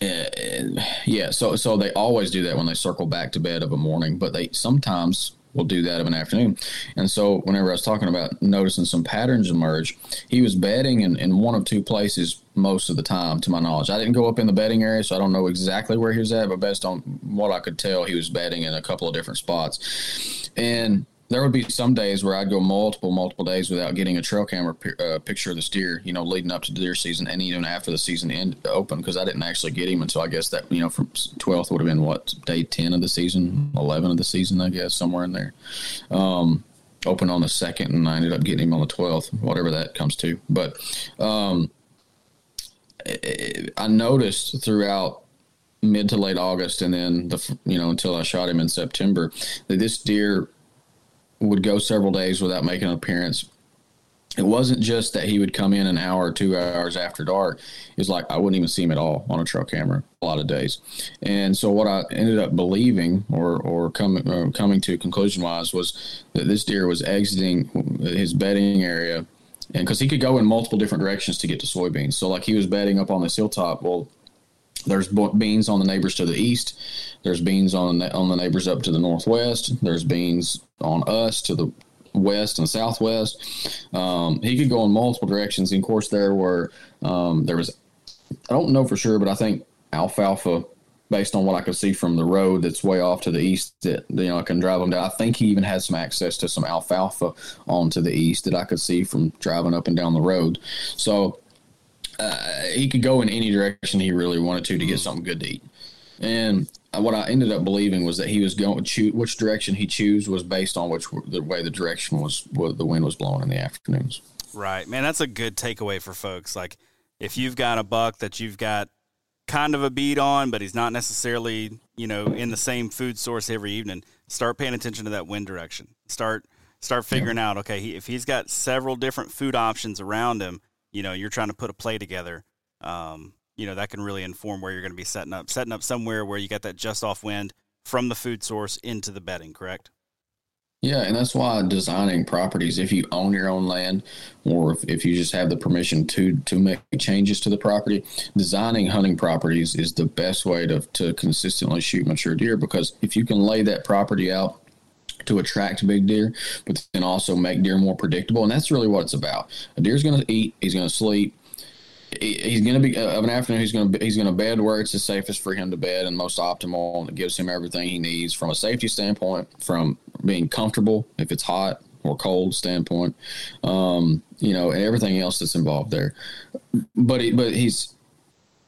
Uh, yeah, so so they always do that when they circle back to bed of a morning, but they sometimes will do that of an afternoon. And so, whenever I was talking about noticing some patterns emerge, he was bedding in, in one of two places most of the time, to my knowledge. I didn't go up in the bedding area, so I don't know exactly where he was at, but based on what I could tell, he was bedding in a couple of different spots. And there would be some days where I'd go multiple, multiple days without getting a trail camera p- uh, picture of the steer, you know, leading up to deer season and even after the season end open because I didn't actually get him until I guess that, you know, from 12th would have been what, day 10 of the season, 11 of the season, I guess, somewhere in there. Um, open on the second and I ended up getting him on the 12th, whatever that comes to. But um, I noticed throughout mid to late August and then the, you know, until I shot him in September that this deer would go several days without making an appearance. It wasn't just that he would come in an hour or two hours after dark. It was like I wouldn't even see him at all on a trail camera a lot of days. And so what I ended up believing or or coming uh, coming to conclusion wise was that this deer was exiting his bedding area and because he could go in multiple different directions to get to soybeans. So like he was bedding up on this hilltop. Well, there's beans on the neighbors to the east. There's beans on on the neighbors up to the northwest. There's beans on us to the west and southwest. Um, he could go in multiple directions. And of course, there were um, there was I don't know for sure, but I think alfalfa, based on what I could see from the road that's way off to the east, that you know I can drive them down. I think he even had some access to some alfalfa on to the east that I could see from driving up and down the road. So uh, he could go in any direction he really wanted to to get something good to eat. And what I ended up believing was that he was going to choose which direction he chose was based on which the way the direction was what the wind was blowing in the afternoons. Right, man. That's a good takeaway for folks. Like if you've got a buck that you've got kind of a beat on, but he's not necessarily you know in the same food source every evening. Start paying attention to that wind direction. Start start figuring yeah. out okay he, if he's got several different food options around him you know you're trying to put a play together um, you know that can really inform where you're going to be setting up setting up somewhere where you got that just off wind from the food source into the bedding correct? Yeah and that's why designing properties if you own your own land or if, if you just have the permission to to make changes to the property designing hunting properties is the best way to, to consistently shoot mature deer because if you can lay that property out to attract big deer, but then also make deer more predictable. And that's really what it's about. A deer's going to eat, he's going to sleep. He's going to be of an afternoon. He's going to he's going to bed where it's the safest for him to bed and most optimal, and it gives him everything he needs from a safety standpoint, from being comfortable if it's hot or cold standpoint, um, you know, and everything else that's involved there. But he, but he's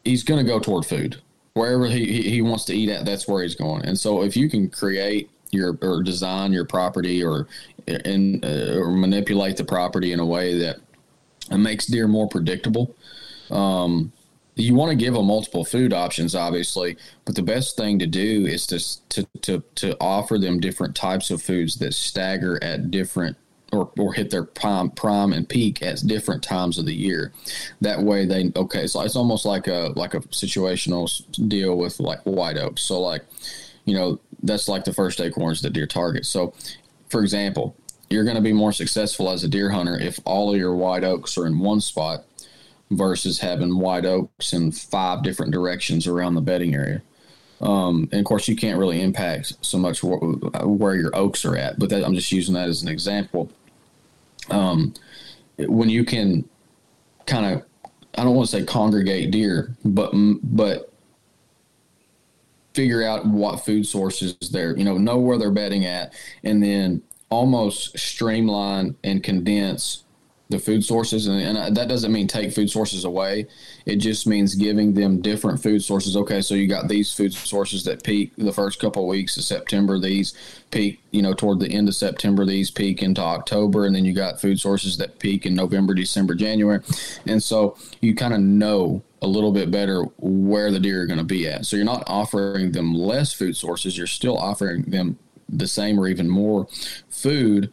he's going to go toward food wherever he, he wants to eat at. That's where he's going. And so if you can create your or design your property or and uh, or manipulate the property in a way that makes deer more predictable. Um, you want to give them multiple food options, obviously, but the best thing to do is to to to, to offer them different types of foods that stagger at different or, or hit their prime prime and peak at different times of the year. That way they okay, so it's almost like a like a situational deal with like white oaks. So like, you know, that's like the first acorns that deer target. So, for example, you're going to be more successful as a deer hunter if all of your white oaks are in one spot versus having white oaks in five different directions around the bedding area. Um, and of course, you can't really impact so much wh- where your oaks are at, but that, I'm just using that as an example. Um, when you can kind of, I don't want to say congregate deer, but but figure out what food sources they're, you know, know where they're bedding at, and then almost streamline and condense the food sources, and, and, uh, that doesn't mean take food sources away. It just means giving them different food sources. Okay, so you got these food sources that peak the first couple of weeks of September. These peak, you know, toward the end of September. These peak into October, and then you got food sources that peak in November, December, January, and so you kind of know a little bit better where the deer are going to be at. So you're not offering them less food sources. You're still offering them the same or even more food,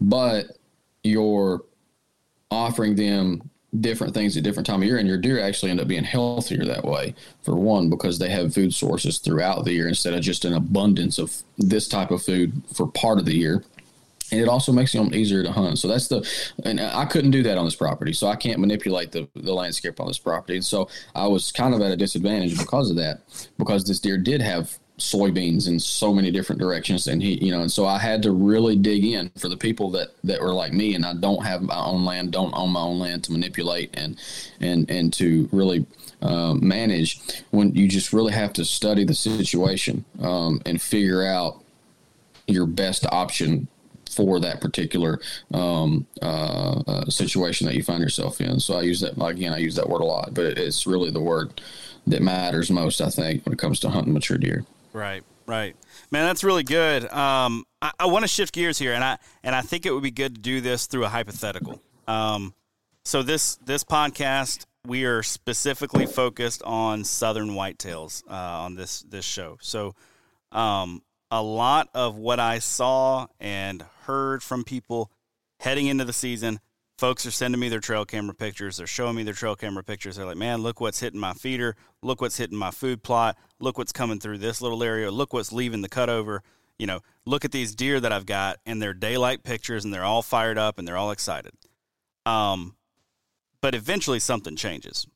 but you're offering them different things at different time of year and your deer actually end up being healthier that way for one because they have food sources throughout the year instead of just an abundance of this type of food for part of the year and it also makes them easier to hunt. So that's the, and I couldn't do that on this property, so I can't manipulate the the landscape on this property. And so I was kind of at a disadvantage because of that, because this deer did have soybeans in so many different directions and he you know and so i had to really dig in for the people that that were like me and i don't have my own land don't own my own land to manipulate and and and to really uh, manage when you just really have to study the situation um, and figure out your best option for that particular um, uh, uh, situation that you find yourself in. So I use that again. I use that word a lot, but it's really the word that matters most, I think, when it comes to hunting mature deer. Right, right, man. That's really good. Um, I, I want to shift gears here, and I and I think it would be good to do this through a hypothetical. Um, so this this podcast we are specifically focused on southern whitetails uh, on this this show. So um, a lot of what I saw and heard from people heading into the season. Folks are sending me their trail camera pictures. They're showing me their trail camera pictures. They're like, man, look what's hitting my feeder. Look what's hitting my food plot. Look what's coming through this little area. Look what's leaving the cutover. You know, look at these deer that I've got, and they're daylight pictures, and they're all fired up, and they're all excited. Um, but eventually something changes,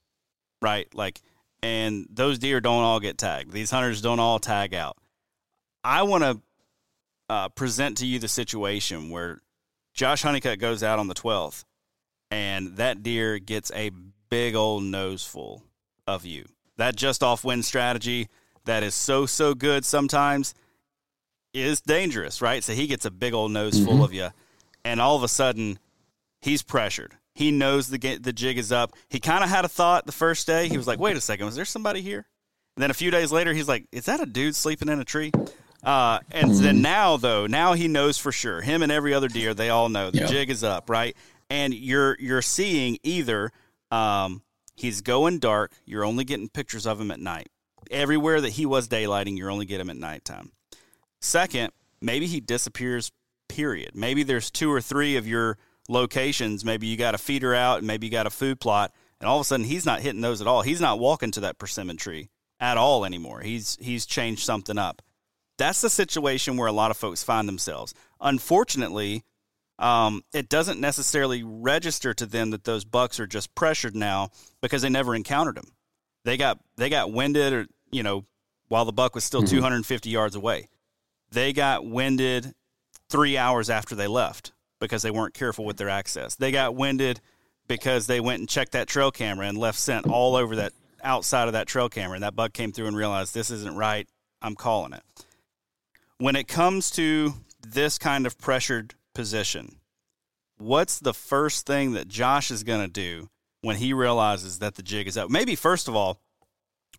right? Like, and those deer don't all get tagged. These hunters don't all tag out. I want to uh, present to you the situation where Josh Honeycutt goes out on the 12th and that deer gets a big old nose full of you. That just off wind strategy that is so, so good sometimes is dangerous, right? So he gets a big old nose mm-hmm. full of you, and all of a sudden he's pressured. He knows the the jig is up. He kind of had a thought the first day. He was like, "Wait a second, was there somebody here?" And then a few days later, he's like, "Is that a dude sleeping in a tree?" Uh, and mm-hmm. then now, though, now he knows for sure. Him and every other deer, they all know the yep. jig is up, right? And you're you're seeing either um, he's going dark. You're only getting pictures of him at night. Everywhere that he was daylighting, you're only getting him at nighttime. Second, maybe he disappears. Period. Maybe there's two or three of your locations. Maybe you got a feeder out, and maybe you got a food plot, and all of a sudden he's not hitting those at all. He's not walking to that persimmon tree at all anymore. He's he's changed something up. That's the situation where a lot of folks find themselves. Unfortunately, um, it doesn't necessarily register to them that those bucks are just pressured now because they never encountered them. They got they got winded, or you know, while the buck was still mm-hmm. 250 yards away. They got winded three hours after they left because they weren't careful with their access. They got winded because they went and checked that trail camera and left scent all over that outside of that trail camera, and that buck came through and realized this isn't right. I'm calling it when it comes to this kind of pressured position, what's the first thing that Josh is going to do when he realizes that the jig is up? Maybe first of all,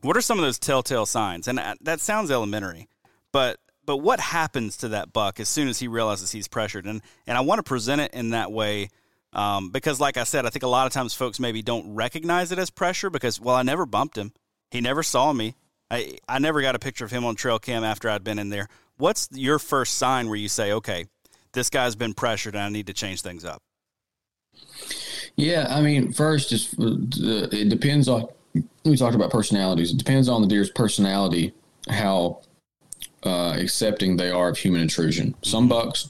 what are some of those telltale signs? And that sounds elementary, but but what happens to that buck as soon as he realizes he's pressured? And and I want to present it in that way um, because, like I said, I think a lot of times folks maybe don't recognize it as pressure because well, I never bumped him, he never saw me. I, I never got a picture of him on trail cam after I'd been in there what's your first sign where you say, okay, this guy's been pressured and I need to change things up? Yeah, I mean, first, just uh, it depends on. We talked about personalities. It depends on the deer's personality how uh, accepting they are of human intrusion. Some mm-hmm. bucks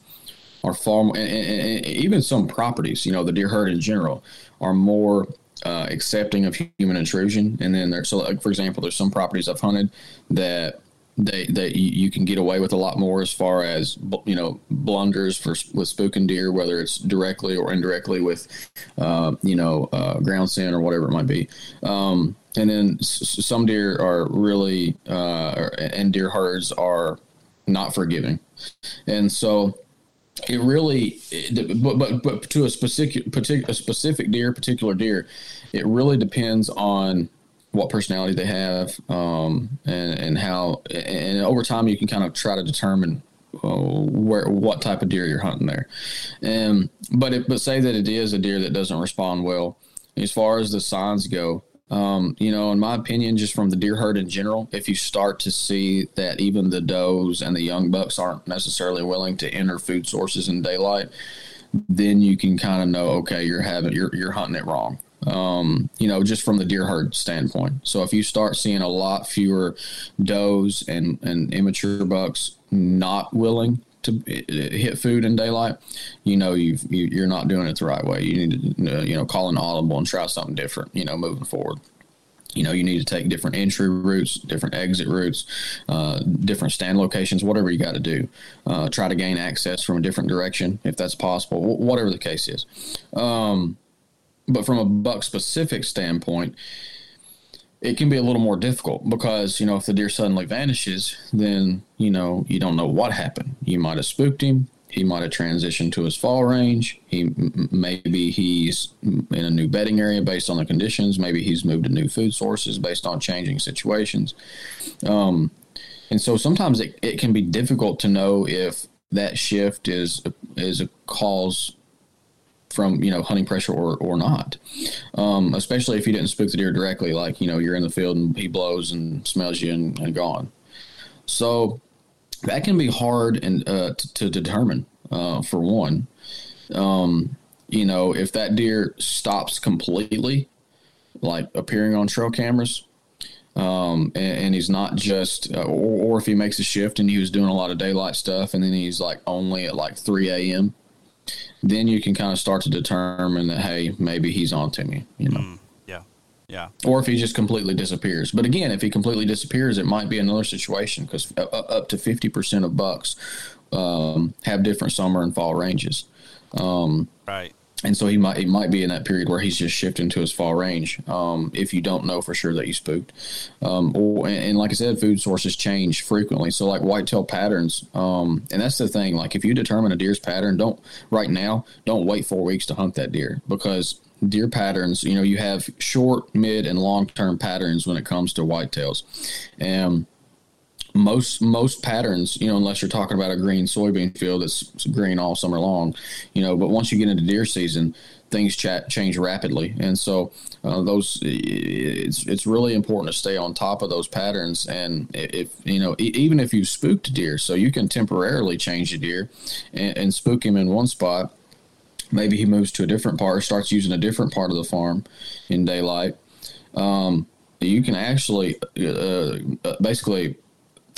are far more, and, and, and even some properties. You know, the deer herd in general are more uh, accepting of human intrusion. And then there, so like, for example, there's some properties I've hunted that they they you can get away with a lot more as far as you know blunders for with spooking deer, whether it's directly or indirectly with uh, you know uh, ground scent or whatever it might be. Um, and then some deer are really uh, and deer herds are not forgiving, and so it really, but, but but to a specific particular specific deer, particular deer, it really depends on what personality they have, um, and and how, and over time you can kind of try to determine uh, where what type of deer you're hunting there. And but it, but say that it is a deer that doesn't respond well. As far as the signs go, um, you know, in my opinion, just from the deer herd in general, if you start to see that even the does and the young bucks aren't necessarily willing to enter food sources in daylight, then you can kind of know, okay, you're having you're you're hunting it wrong. Um, you know, just from the deer herd standpoint. So if you start seeing a lot fewer does and and immature bucks not willing to hit food in daylight, you know you've, you, you are not doing it the right way. You need to you know call an audible and try something different. You know, moving forward. You know, you need to take different entry routes, different exit routes, uh, different stand locations, whatever you got to do. Uh, try to gain access from a different direction if that's possible, whatever the case is. Um, but from a buck specific standpoint, it can be a little more difficult because you know if the deer suddenly vanishes then you know you don't know what happened. You might have spooked him. He might have transitioned to his fall range. He maybe he's in a new bedding area based on the conditions. Maybe he's moved to new food sources based on changing situations. Um, and so sometimes it, it can be difficult to know if that shift is is a cause from you know hunting pressure or or not. Um, especially if you didn't spook the deer directly, like you know you're in the field and he blows and smells you and, and gone. So that can be hard and uh, to, to, determine. Uh, for one, um, you know if that deer stops completely, like appearing on trail cameras. Um, and, and, he's not just, uh, or, or if he makes a shift and he was doing a lot of daylight stuff, and then he's like only at like 3 a.m then you can kind of start to determine that hey, maybe he's on to me. You know. Mm, yeah. Yeah. Or if he just completely disappears. But again, if he completely disappears, it might be another situation because up to fifty percent of bucks um, have different summer and fall ranges. Um, right and so he might he might be in that period where he's just shifting to his fall range. Um, if you don't know for sure that you spooked, um, or and, and, like I said, food sources change frequently. So like whitetail patterns, um, and that's the thing. Like if you determine a deer's pattern, don't right now don't wait four weeks to hunt that deer because deer patterns. You know you have short, mid, and long term patterns when it comes to whitetails, and most most patterns, you know, unless you're talking about a green soybean field that's green all summer long, you know. But once you get into deer season, things change rapidly, and so uh, those it's it's really important to stay on top of those patterns. And if you know, even if you spooked deer, so you can temporarily change the deer and, and spook him in one spot. Maybe he moves to a different part, starts using a different part of the farm in daylight. Um, you can actually uh, uh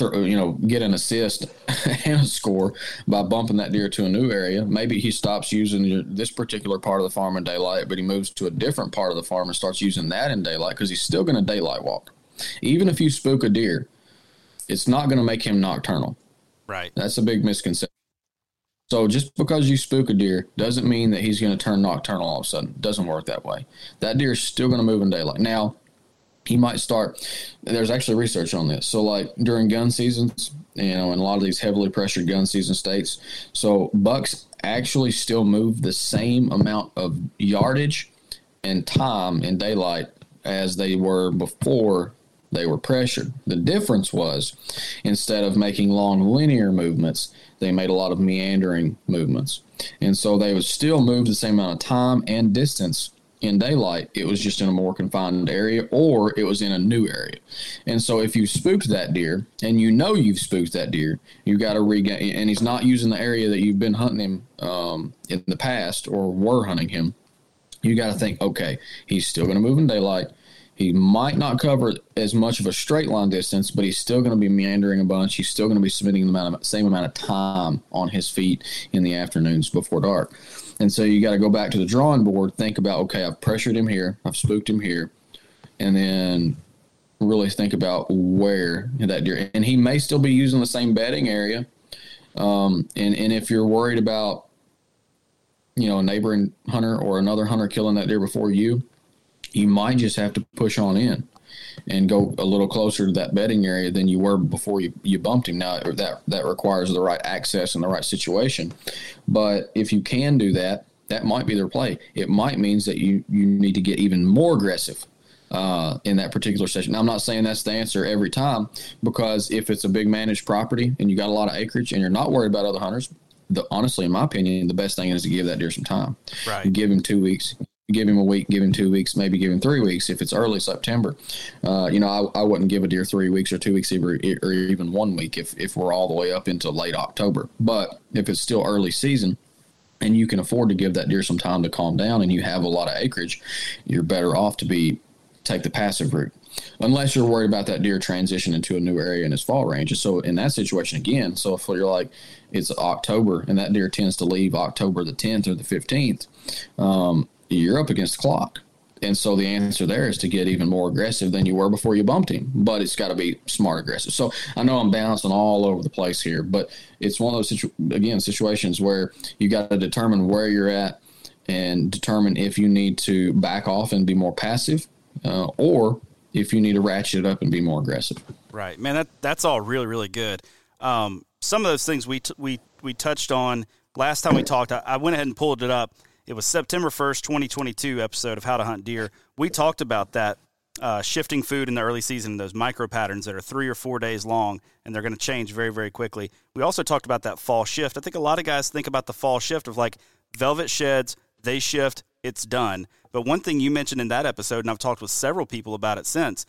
basically you know, get an assist and a score by bumping that deer to a new area. Maybe he stops using your, this particular part of the farm in daylight, but he moves to a different part of the farm and starts using that in daylight because he's still going to daylight walk. Even if you spook a deer, it's not going to make him nocturnal. Right. That's a big misconception. So just because you spook a deer doesn't mean that he's going to turn nocturnal all of a sudden. It doesn't work that way. That deer is still going to move in daylight. Now, he might start. There's actually research on this. So, like during gun seasons, you know, in a lot of these heavily pressured gun season states, so bucks actually still move the same amount of yardage and time in daylight as they were before they were pressured. The difference was instead of making long linear movements, they made a lot of meandering movements. And so they would still move the same amount of time and distance in daylight, it was just in a more confined area or it was in a new area. And so if you spooked that deer and you know you've spooked that deer, you got to regain, and he's not using the area that you've been hunting him um, in the past or were hunting him, you got to think, okay, he's still going to move in daylight. He might not cover as much of a straight line distance, but he's still going to be meandering a bunch. He's still going to be spending the amount of, same amount of time on his feet in the afternoons before dark. And so you got to go back to the drawing board, think about, okay, I've pressured him here, I've spooked him here, and then really think about where that deer. And he may still be using the same bedding area. Um, and and if you're worried about, you know, a neighboring hunter or another hunter killing that deer before you, you might just have to push on in. And go a little closer to that bedding area than you were before you, you bumped him. Now that that requires the right access and the right situation. But if you can do that, that might be their play. It might means that you you need to get even more aggressive uh, in that particular session. Now, I'm not saying that's the answer every time because if it's a big managed property and you got a lot of acreage and you're not worried about other hunters, the, honestly, in my opinion, the best thing is to give that deer some time. Right. give him two weeks. Give him a week, give him two weeks, maybe give him three weeks if it's early September. Uh, you know, I, I wouldn't give a deer three weeks or two weeks or, even one week if, if we're all the way up into late October. But if it's still early season, and you can afford to give that deer some time to calm down and you have a lot of acreage, you're better off to be take the passive route unless you're worried about that deer transition into a new area in his fall range. So in that situation again, so if you're like it's October and that deer tends to leave October the 10th or the 15th, um, you're up against the clock. And so the answer there is to get even more aggressive than you were before you bumped him, but it's got to be smart aggressive. So I know I'm bouncing all over the place here, but it's one of those situ- again situations where you got to determine where you're at and determine if you need to back off and be more passive, uh, or if you need to ratchet it up and be more aggressive. Right, man. That that's all really really good. Um, some of those things we t- we we touched on last time we talked. I, I went ahead and pulled it up it was September 1st, 2022 episode of How to Hunt Deer. We talked about that uh, shifting food in the early season, those micro patterns that are three or four days long, and they're going to change very, very quickly. We also talked about that fall shift. I think a lot of guys think about the fall shift of like velvet sheds, they shift, it's done. But one thing you mentioned in that episode, and I've talked with several people about it since,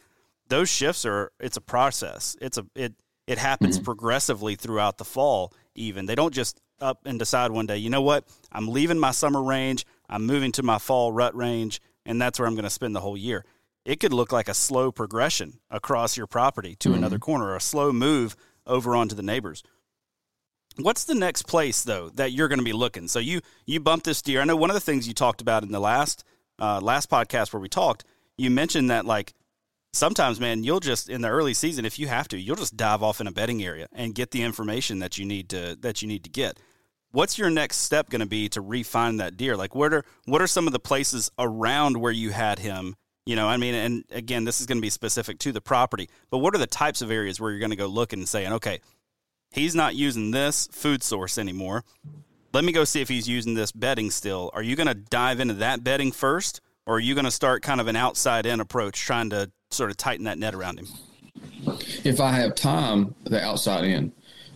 those shifts are it's a process. It's a it it happens mm-hmm. progressively throughout the fall. Even they don't just up and decide one day, you know what, I'm leaving my summer range, I'm moving to my fall rut range, and that's where I'm going to spend the whole year. It could look like a slow progression across your property to mm-hmm. another corner, or a slow move over onto the neighbors. What's the next place though that you're going to be looking? So you you bumped this deer. I know one of the things you talked about in the last uh, last podcast where we talked, you mentioned that like sometimes, man, you'll just in the early season, if you have to, you'll just dive off in a bedding area and get the information that you need to that you need to get what's your next step going to be to refine that deer? Like, what are what are some of the places around where you had him? You know, I mean, and again, this is going to be specific to the property, but what are the types of areas where you're going to go looking and saying, okay, he's not using this food source anymore. Let me go see if he's using this bedding still. Are you going to dive into that bedding first, or are you going to start kind of an outside in approach, trying to sort of tighten that net around him? If I have time, the outside in.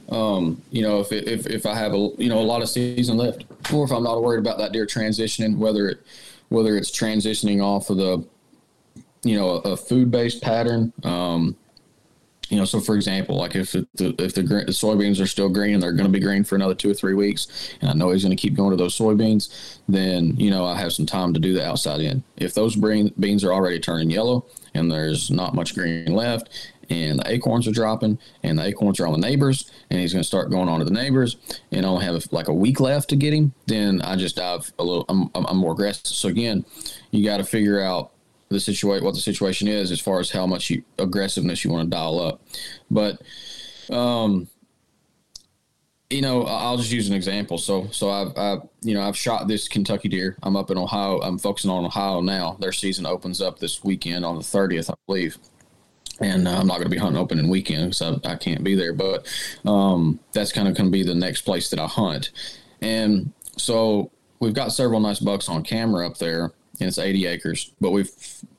Um, you know, if, if if I have a you know a lot of season left, or if I'm not worried about that deer transitioning, whether it whether it's transitioning off of the you know a, a food based pattern. Um, you know, so for example, like if the if the, the soybeans are still green, and they're going to be green for another two or three weeks, and I know he's going to keep going to those soybeans. Then you know I have some time to do the outside in. If those beans are already turning yellow and there's not much green left, and the acorns are dropping, and the acorns are on the neighbors, and he's going to start going on to the neighbors, and I only have like a week left to get him, then I just dive a little. I'm, I'm more aggressive. So again, you got to figure out the situation, what the situation is, as far as how much you, aggressiveness you want to dial up. But, um, you know, I'll just use an example. So, so I've, I've, you know, I've shot this Kentucky deer. I'm up in Ohio. I'm focusing on Ohio now. Their season opens up this weekend on the 30th, I believe and uh, I'm not going to be hunting opening weekend because I, I, can't be there. But um, that's kind of going to be the next place that I hunt. And so we've got several nice bucks on camera up there, and it's 80 acres. But we've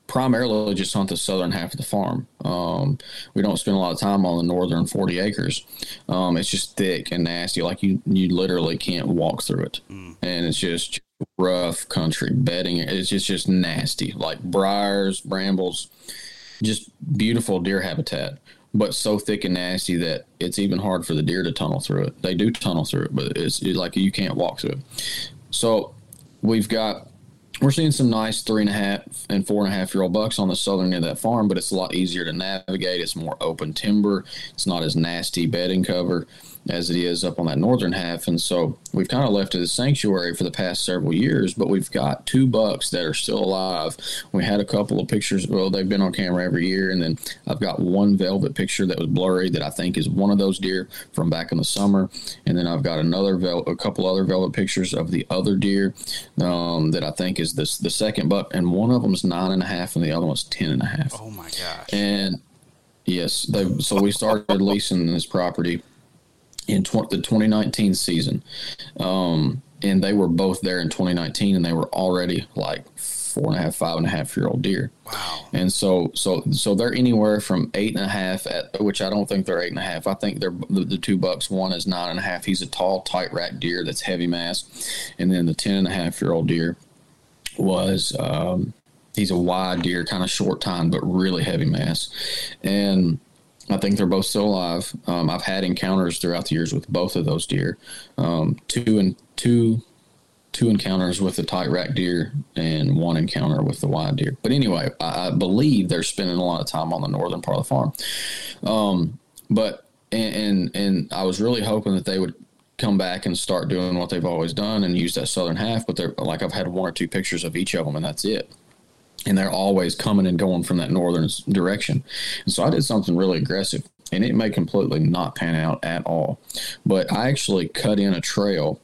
primarily just hunt the southern half of the farm. Um, we don't spend a lot of time on the northern 40 acres. Um, it's just thick and nasty. Like you, you literally can't walk through it, mm. and it's just rough country bedding. It's just just nasty, like briars, brambles just beautiful deer habitat, but so thick and nasty that it's even hard for the deer to tunnel through it. They do tunnel through it, but it's, it's like you can't walk through it. So we've got we're seeing some nice three and a half and four and a half year old bucks on the southern end of that farm, but it's a lot easier to navigate. It's more open timber. It's not as nasty bedding cover. As it is up on that northern half. And so we've kind of left it as sanctuary for the past several years, but we've got two bucks that are still alive. We had a couple of pictures. Well, they've been on camera every year. And then I've got one velvet picture that was blurry that I think is one of those deer from back in the summer. And then I've got another, vel- a couple other velvet pictures of the other deer um, that I think is this, the second buck. And one of them is nine and a half and the other one's ten and a half. Oh my gosh. And yes, they, so we started leasing this property in tw- the 2019 season. Um, and they were both there in 2019 and they were already like four and a half, five and a half year old deer. Wow. And so, so, so they're anywhere from eight and a half at, which I don't think they're eight and a half. I think they're the, the two bucks. One is nine and a half. He's a tall, tight rack deer that's heavy mass. And then the 10 and a half year old deer was, um, he's a wide deer, kind of short tine, but really heavy mass. And, I think they're both still alive. Um, I've had encounters throughout the years with both of those deer. Um, two and two, two encounters with the tight rack deer, and one encounter with the wide deer. But anyway, I, I believe they're spending a lot of time on the northern part of the farm. Um, but and, and and I was really hoping that they would come back and start doing what they've always done and use that southern half. But they're like I've had one or two pictures of each of them, and that's it and they're always coming and going from that northern direction. And so I did something really aggressive, and it may completely not pan out at all. But I actually cut in a trail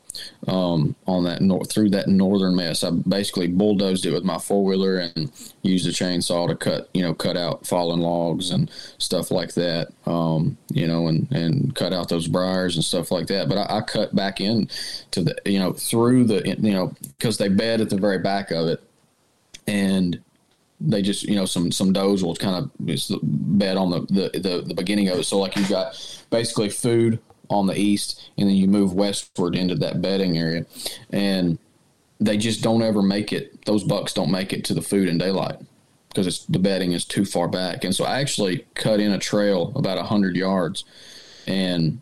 um, on that north through that northern mess. I basically bulldozed it with my four wheeler and used a chainsaw to cut, you know, cut out fallen logs and stuff like that. Um, you know, and and cut out those briars and stuff like that. But I, I cut back in to the, you know, through the, you know, because they bed at the very back of it, and they just you know some some does will kind of bed on the, the the the beginning of it. So like you've got basically food on the east, and then you move westward into that bedding area, and they just don't ever make it. Those bucks don't make it to the food in daylight because it's the bedding is too far back. And so I actually cut in a trail about hundred yards, and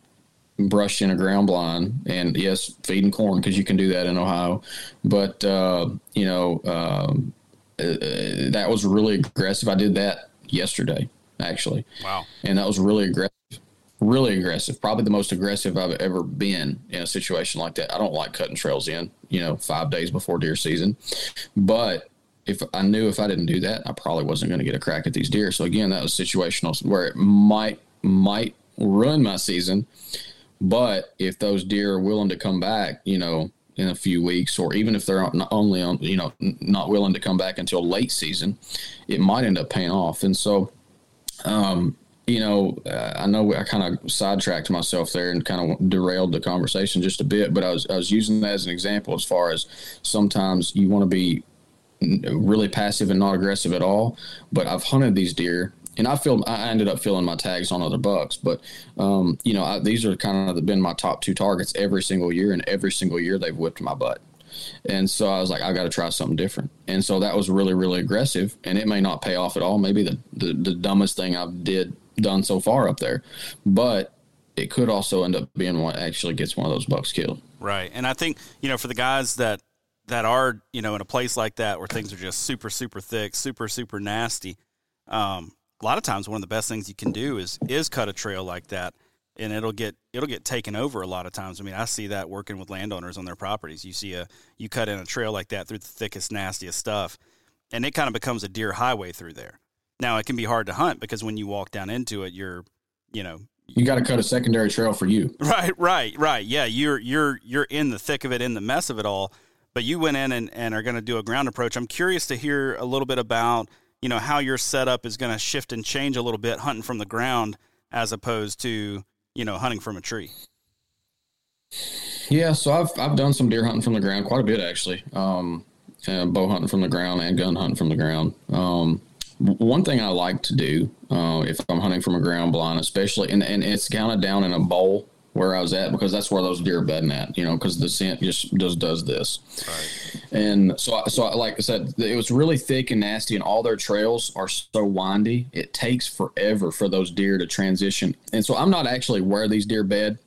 brushed in a ground blind and yes feeding corn because you can do that in ohio but uh, you know um, uh, that was really aggressive. I did that yesterday, actually. Wow. And that was really aggressive. Really aggressive. Probably the most aggressive I've ever been in a situation like that. I don't like cutting trails in, you know, five days before deer season. But if I knew if I didn't do that, I probably wasn't going to get a crack at these deer. So again, that was situational where it might might ruin my season. But if those deer are willing to come back, you know, in a few weeks, or even if they're not only on, you know, not willing to come back until late season, it might end up paying off. And so, um, you know, uh, I know I kind of sidetracked myself there and kind of derailed the conversation just a bit, but I was I was using that as an example as far as sometimes you want to be really passive and not aggressive at all. But I've hunted these deer and I feel I ended up filling my tags on other bucks, but um, you know I, these are kind of been my top two targets every single year, and every single year they've whipped my butt. And so I was like, I got to try something different. And so that was really, really aggressive, and it may not pay off at all. Maybe the the, the dumbest thing I've did done so far up there, but it could also end up being what actually gets one of those bucks killed. Right, and I think you know for the guys that that are you know in a place like that where things are just super, super thick, super, super nasty. Um, a lot of times one of the best things you can do is is cut a trail like that and it'll get it'll get taken over a lot of times. I mean, I see that working with landowners on their properties. You see a you cut in a trail like that through the thickest, nastiest stuff, and it kind of becomes a deer highway through there. Now it can be hard to hunt because when you walk down into it, you're, you know, you got to cut a secondary trail for you. Right, right, right. Yeah, you're you're you're in the thick of it, in the mess of it all. But you went in and, and are going to do a ground approach. I'm curious to hear a little bit about you know how your setup is going to shift and change a little bit hunting from the ground as opposed to you know hunting from a tree. Yeah so i've i've done some deer hunting from the ground quite a bit actually. Um bow hunting from the ground and gun hunting from the ground. Um one thing I like to do uh, if I'm hunting from a ground blind, especially, and, and it's kind of down in a bowl where I was at because that's where those deer are bedding at, you know, because the scent just does does this. Right. And so, so like I said, it was really thick and nasty, and all their trails are so windy. It takes forever for those deer to transition. And so, I'm not actually where these deer bed.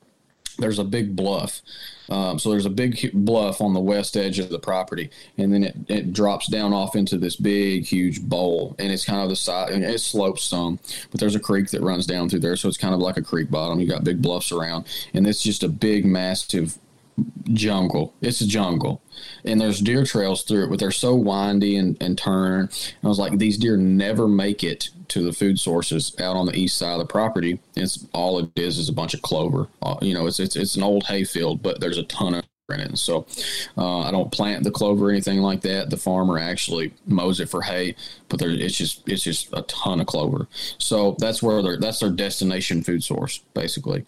there's a big bluff. Um, so there's a big bluff on the west edge of the property, and then it, it drops down off into this big, huge bowl, and it's kind of the side. It slopes some, but there's a creek that runs down through there, so it's kind of like a creek bottom. You got big bluffs around, and it's just a big, massive jungle. It's a jungle, and there's deer trails through it, but they're so windy and, and turn. And I was like, these deer never make it to the food sources out on the east side of the property. It's all it is is a bunch of clover. Uh, you know, it's it's it's an old hayfield, but there's a ton of in it. So uh, I don't plant the clover or anything like that. The farmer actually mows it for hay, but there, it's just it's just a ton of clover. So that's where they that's their destination food source basically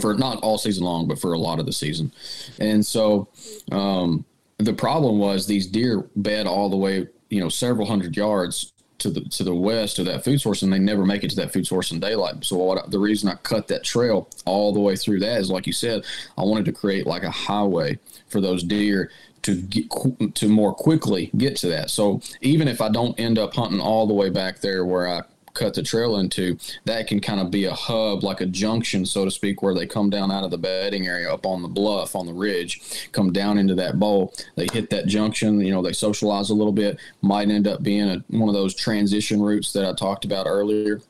for not all season long, but for a lot of the season. And so um, the problem was these deer bed all the way, you know, several hundred yards to the to the west of that food source, and they never make it to that food source in daylight. So what, the reason I cut that trail all the way through that is, like you said, I wanted to create like a highway for those deer to get to more quickly get to that. So even if I don't end up hunting all the way back there where I cut the trail into, that can kind of be a hub, like a junction, so to speak, where they come down out of the bedding area up on the bluff, on the ridge, come down into that bowl. They hit that junction, you know, they socialize a little bit, might end up being a, one of those transition routes that I talked about earlier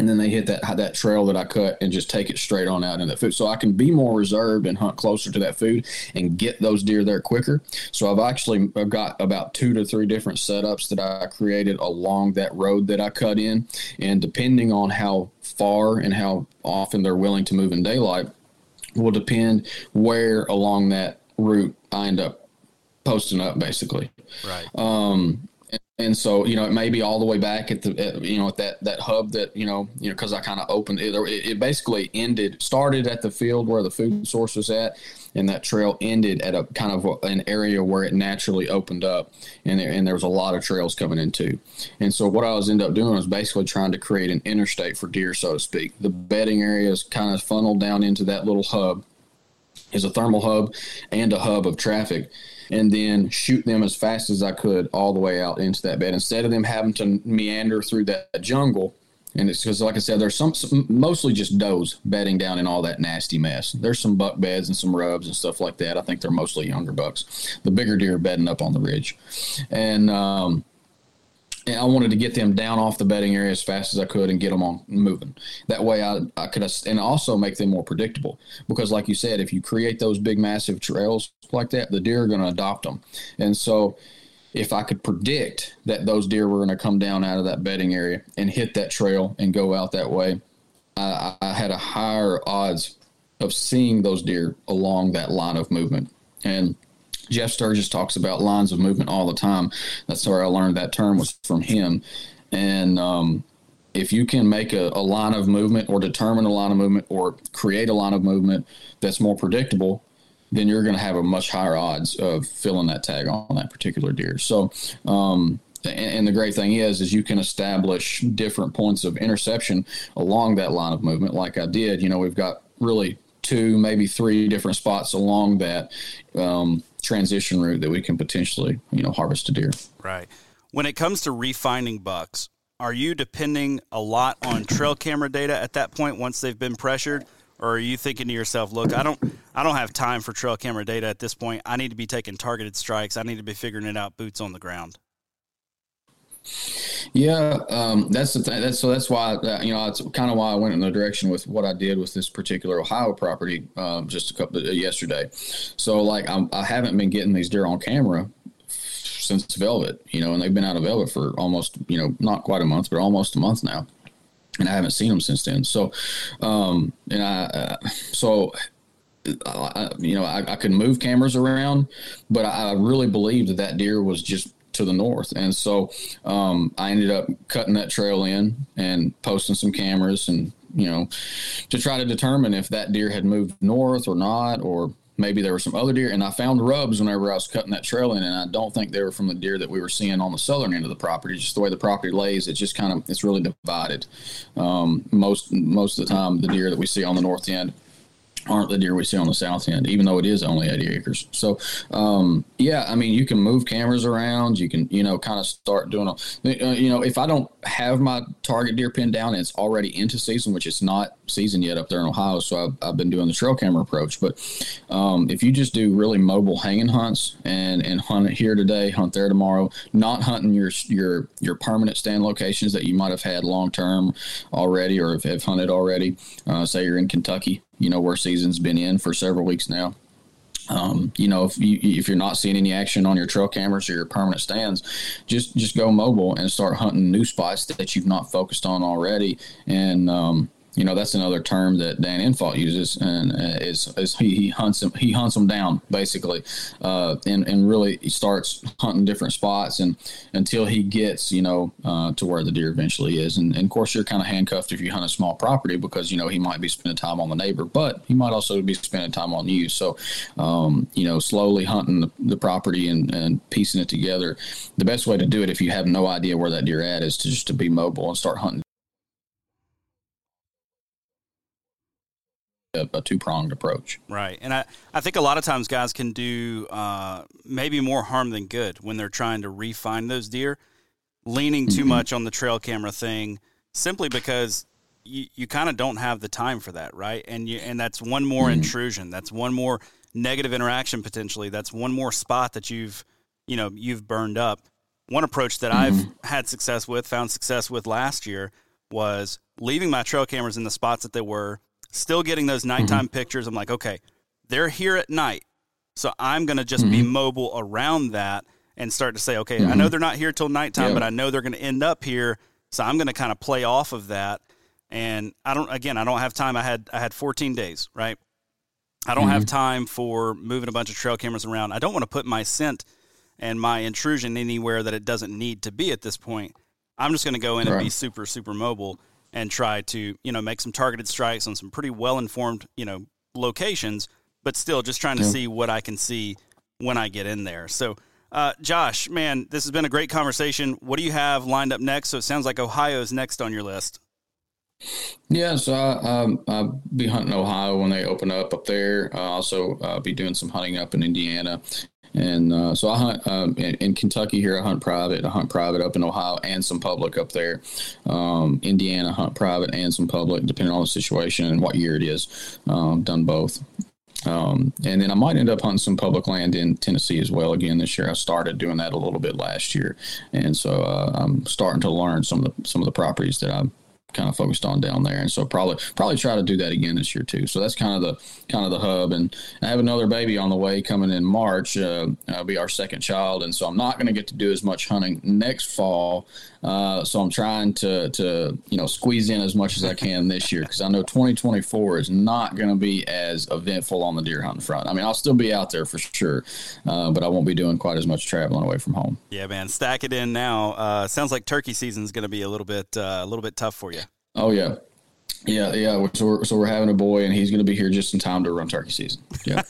and then they hit that that trail that I cut and just take it straight on out in that food. So I can be more reserved and hunt closer to that food and get those deer there quicker. So I've actually I've got about two to three different setups that I created along that road that I cut in, and depending on how far and how often they're willing to move in daylight, will depend where along that route I end up posting up basically. Right. Um, and so you know it may be all the way back at the at, you know at that that hub that you know you know because I kind of opened it, it basically ended started at the field where the food source was at and that trail ended at a kind of an area where it naturally opened up and there, and there was a lot of trails coming into and so what I was end up doing was basically trying to create an interstate for deer so to speak. The bedding area is kind of funneled down into that little hub. Is a thermal hub and a hub of traffic and then shoot them as fast as I could all the way out into that bed instead of them having to meander through that jungle. And it's because, like I said, there's some, some, mostly just does bedding down in all that nasty mess. There's some buck beds and some rubs and stuff like that. I think they're mostly younger bucks. The bigger deer are bedding up on the ridge, and um, and I wanted to get them down off the bedding area as fast as I could and get them on moving. That way, I, I could and also make them more predictable because, like you said, if you create those big, massive trails like that, the deer are going to adopt them. And so, if I could predict that those deer were going to come down out of that bedding area and hit that trail and go out that way, I, I had a higher odds of seeing those deer along that line of movement. And Jeff Sturgis talks about lines of movement all the time. That's where I learned that term was from him. And um, if you can make a, a, line of movement or determine a line of movement or create a line of movement that's more predictable, then you're going to have a much higher odds of filling that tag on that particular deer. So, um, and, and the great thing is, is you can establish different points of interception along that line of movement. Like I did, you know, we've got really two, maybe three different spots along that um, transition route that we can potentially, you know, harvest a deer. Right. When it comes to refining bucks, are you depending a lot on trail camera data at that point once they've been pressured? Or are you thinking to yourself, look, I don't I don't have time for trail camera data at this point. I need to be taking targeted strikes. I need to be figuring it out boots on the ground. Yeah, um, that's the thing. That's so that's why uh, you know it's kind of why I went in the direction with what I did with this particular Ohio property um, just a couple of, uh, yesterday. So like I'm, I have not been getting these deer on camera since Velvet, you know, and they've been out of Velvet for almost you know not quite a month, but almost a month now, and I haven't seen them since then. So, um, and I uh, so I, you know, I, I could move cameras around, but I, I really believed that that deer was just to the north. And so um, I ended up cutting that trail in and posting some cameras and, you know, to try to determine if that deer had moved north or not, or maybe there were some other deer. And I found rubs whenever I was cutting that trail in, and I don't think they were from the deer that we were seeing on the southern end of the property. Just the way the property lays, it's just kind of it's really divided. Um, most most of the time, the deer that we see on the north end aren't the deer we see on the south end, even though it is only 80 acres. So, um, yeah, I mean, you can move cameras around. You can, you know, kind of start doing, a, uh, you know, if I don't have my target deer pinned down it's already into season, which it's not season yet up there in Ohio. So I've, I've been doing the trail camera approach. But um, if you just do really mobile hanging hunts and, and hunt here today, hunt there tomorrow, not hunting your, your, your permanent stand locations that you might have had long term already or have, have hunted already, uh, say you're in Kentucky you know, where season's been in for several weeks now. Um, you know, if you if you're not seeing any action on your trail cameras or your permanent stands, just just go mobile and start hunting new spots that you've not focused on already. And um, you know that's another term that Dan Infalt uses, and uh, is, is he, he hunts them he hunts them down basically, uh, and and really starts hunting different spots and until he gets you know uh, to where the deer eventually is, and, and of course you're kind of handcuffed if you hunt a small property because you know he might be spending time on the neighbor, but he might also be spending time on you. So um, you know slowly hunting the, the property and, and piecing it together. The best way to do it if you have no idea where that deer at is to just to be mobile and start hunting a, a two pronged approach. Right. And I, I think a lot of times guys can do uh, maybe more harm than good when they're trying to refine those deer, leaning too mm-hmm. much on the trail camera thing simply because you, you kind of don't have the time for that, right? And you and that's one more mm-hmm. intrusion. That's one more negative interaction potentially. That's one more spot that you've you know you've burned up. One approach that mm-hmm. I've had success with, found success with last year, was leaving my trail cameras in the spots that they were, still getting those nighttime mm-hmm. pictures. I'm like, okay, they're here at night. So I'm going to just mm-hmm. be mobile around that and start to say, okay, mm-hmm. I know mm-hmm. they're not here till nighttime, but I know they're going to end up here. So I'm going to kind of play off of that. And I don't, again, I don't have time. I had, I had 14 days, right? I don't have mm-hmm. time for moving a bunch of trail cameras around. I don't want to put my scent and my intrusion anywhere that it doesn't need to be at this point. I'm just going to go in right. and be super, super mobile and try to you know make some targeted strikes on some pretty well informed you know locations, but still just trying to yeah. see what I can see when I get in there. So. Uh, Josh, man, this has been a great conversation. What do you have lined up next? So it sounds like Ohio's next on your list. Yeah, so I, um, I'll be hunting Ohio when they open up up there. I'll also uh, be doing some hunting up in Indiana. And uh, so I hunt um, in, in, Kentucky here. I hunt private. I hunt private up in Ohio and some public up there. Um, Indiana hunt private and some public, depending on the situation and what year it is. Um, done both. Um, and then I might end up hunting some public land in Tennessee as well again this year. I started doing that a little bit last year, and so uh, I'm starting to learn some of the some of the properties that I kind of focused on down there. And so probably probably try to do that again this year too. So that's kind of the kind of the hub. And I have another baby on the way coming in March. Uh, will be our second child, and so I'm not going to get to do as much hunting next fall. Uh, so I'm trying to to you know squeeze in as much as I can this year because I know 2024 is not going to be as eventful on the deer hunting front. I mean, I'll still be out there for sure, uh, but I won't be doing quite as much traveling away from home. Yeah, man, stack it in now. Uh, sounds like turkey season is going to be a little bit uh, a little bit tough for you. Oh yeah, yeah, yeah. So we're, so we're having a boy, and he's going to be here just in time to run turkey season. Yeah.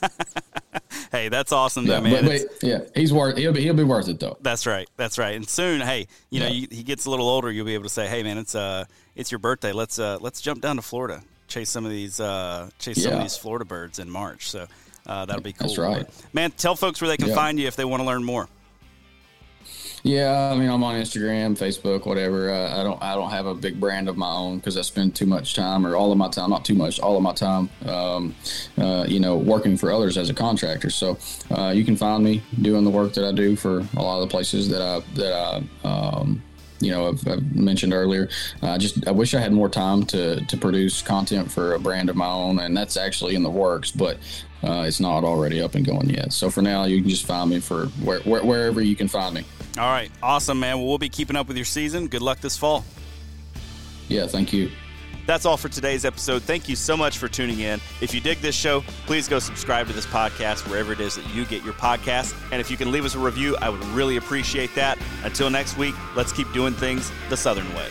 hey, that's awesome, yeah, man. But, but, yeah, he's worth. He'll be he'll be worth it though. That's right. That's right. And soon, hey, you know, you, he gets a little older, you'll be able to say, hey, man, it's uh, it's your birthday. Let's uh, let's jump down to Florida, chase some of these uh, chase yeah. some of these Florida birds in March. So uh, that'll be cool. That's right, man. Tell folks where they can find you if they want to learn more. Yeah, I mean, I'm on Instagram, Facebook, whatever. Uh, I don't, I don't have a big brand of my own because I spend too much time, or all of my time, not too much, all of my time, um, uh, you know, working for others as a contractor. So uh, you can find me doing the work that I do for a lot of the places that I that I. Um, you know, I've, I've mentioned earlier. I just I wish I had more time to to produce content for a brand of my own, and that's actually in the works. But uh, it's not already up and going yet. So for now, you can just find me for where, where, wherever you can find me. All right. Awesome, man. Well, we'll be keeping up with your season. Good luck this fall. Yeah, thank you. That's all for today's episode. Thank you so much for tuning in. If you dig this show, please go subscribe to this podcast wherever it is that you get your podcast. And if you can leave us a review, I would really appreciate that. Until next week, let's keep doing things the Southern way.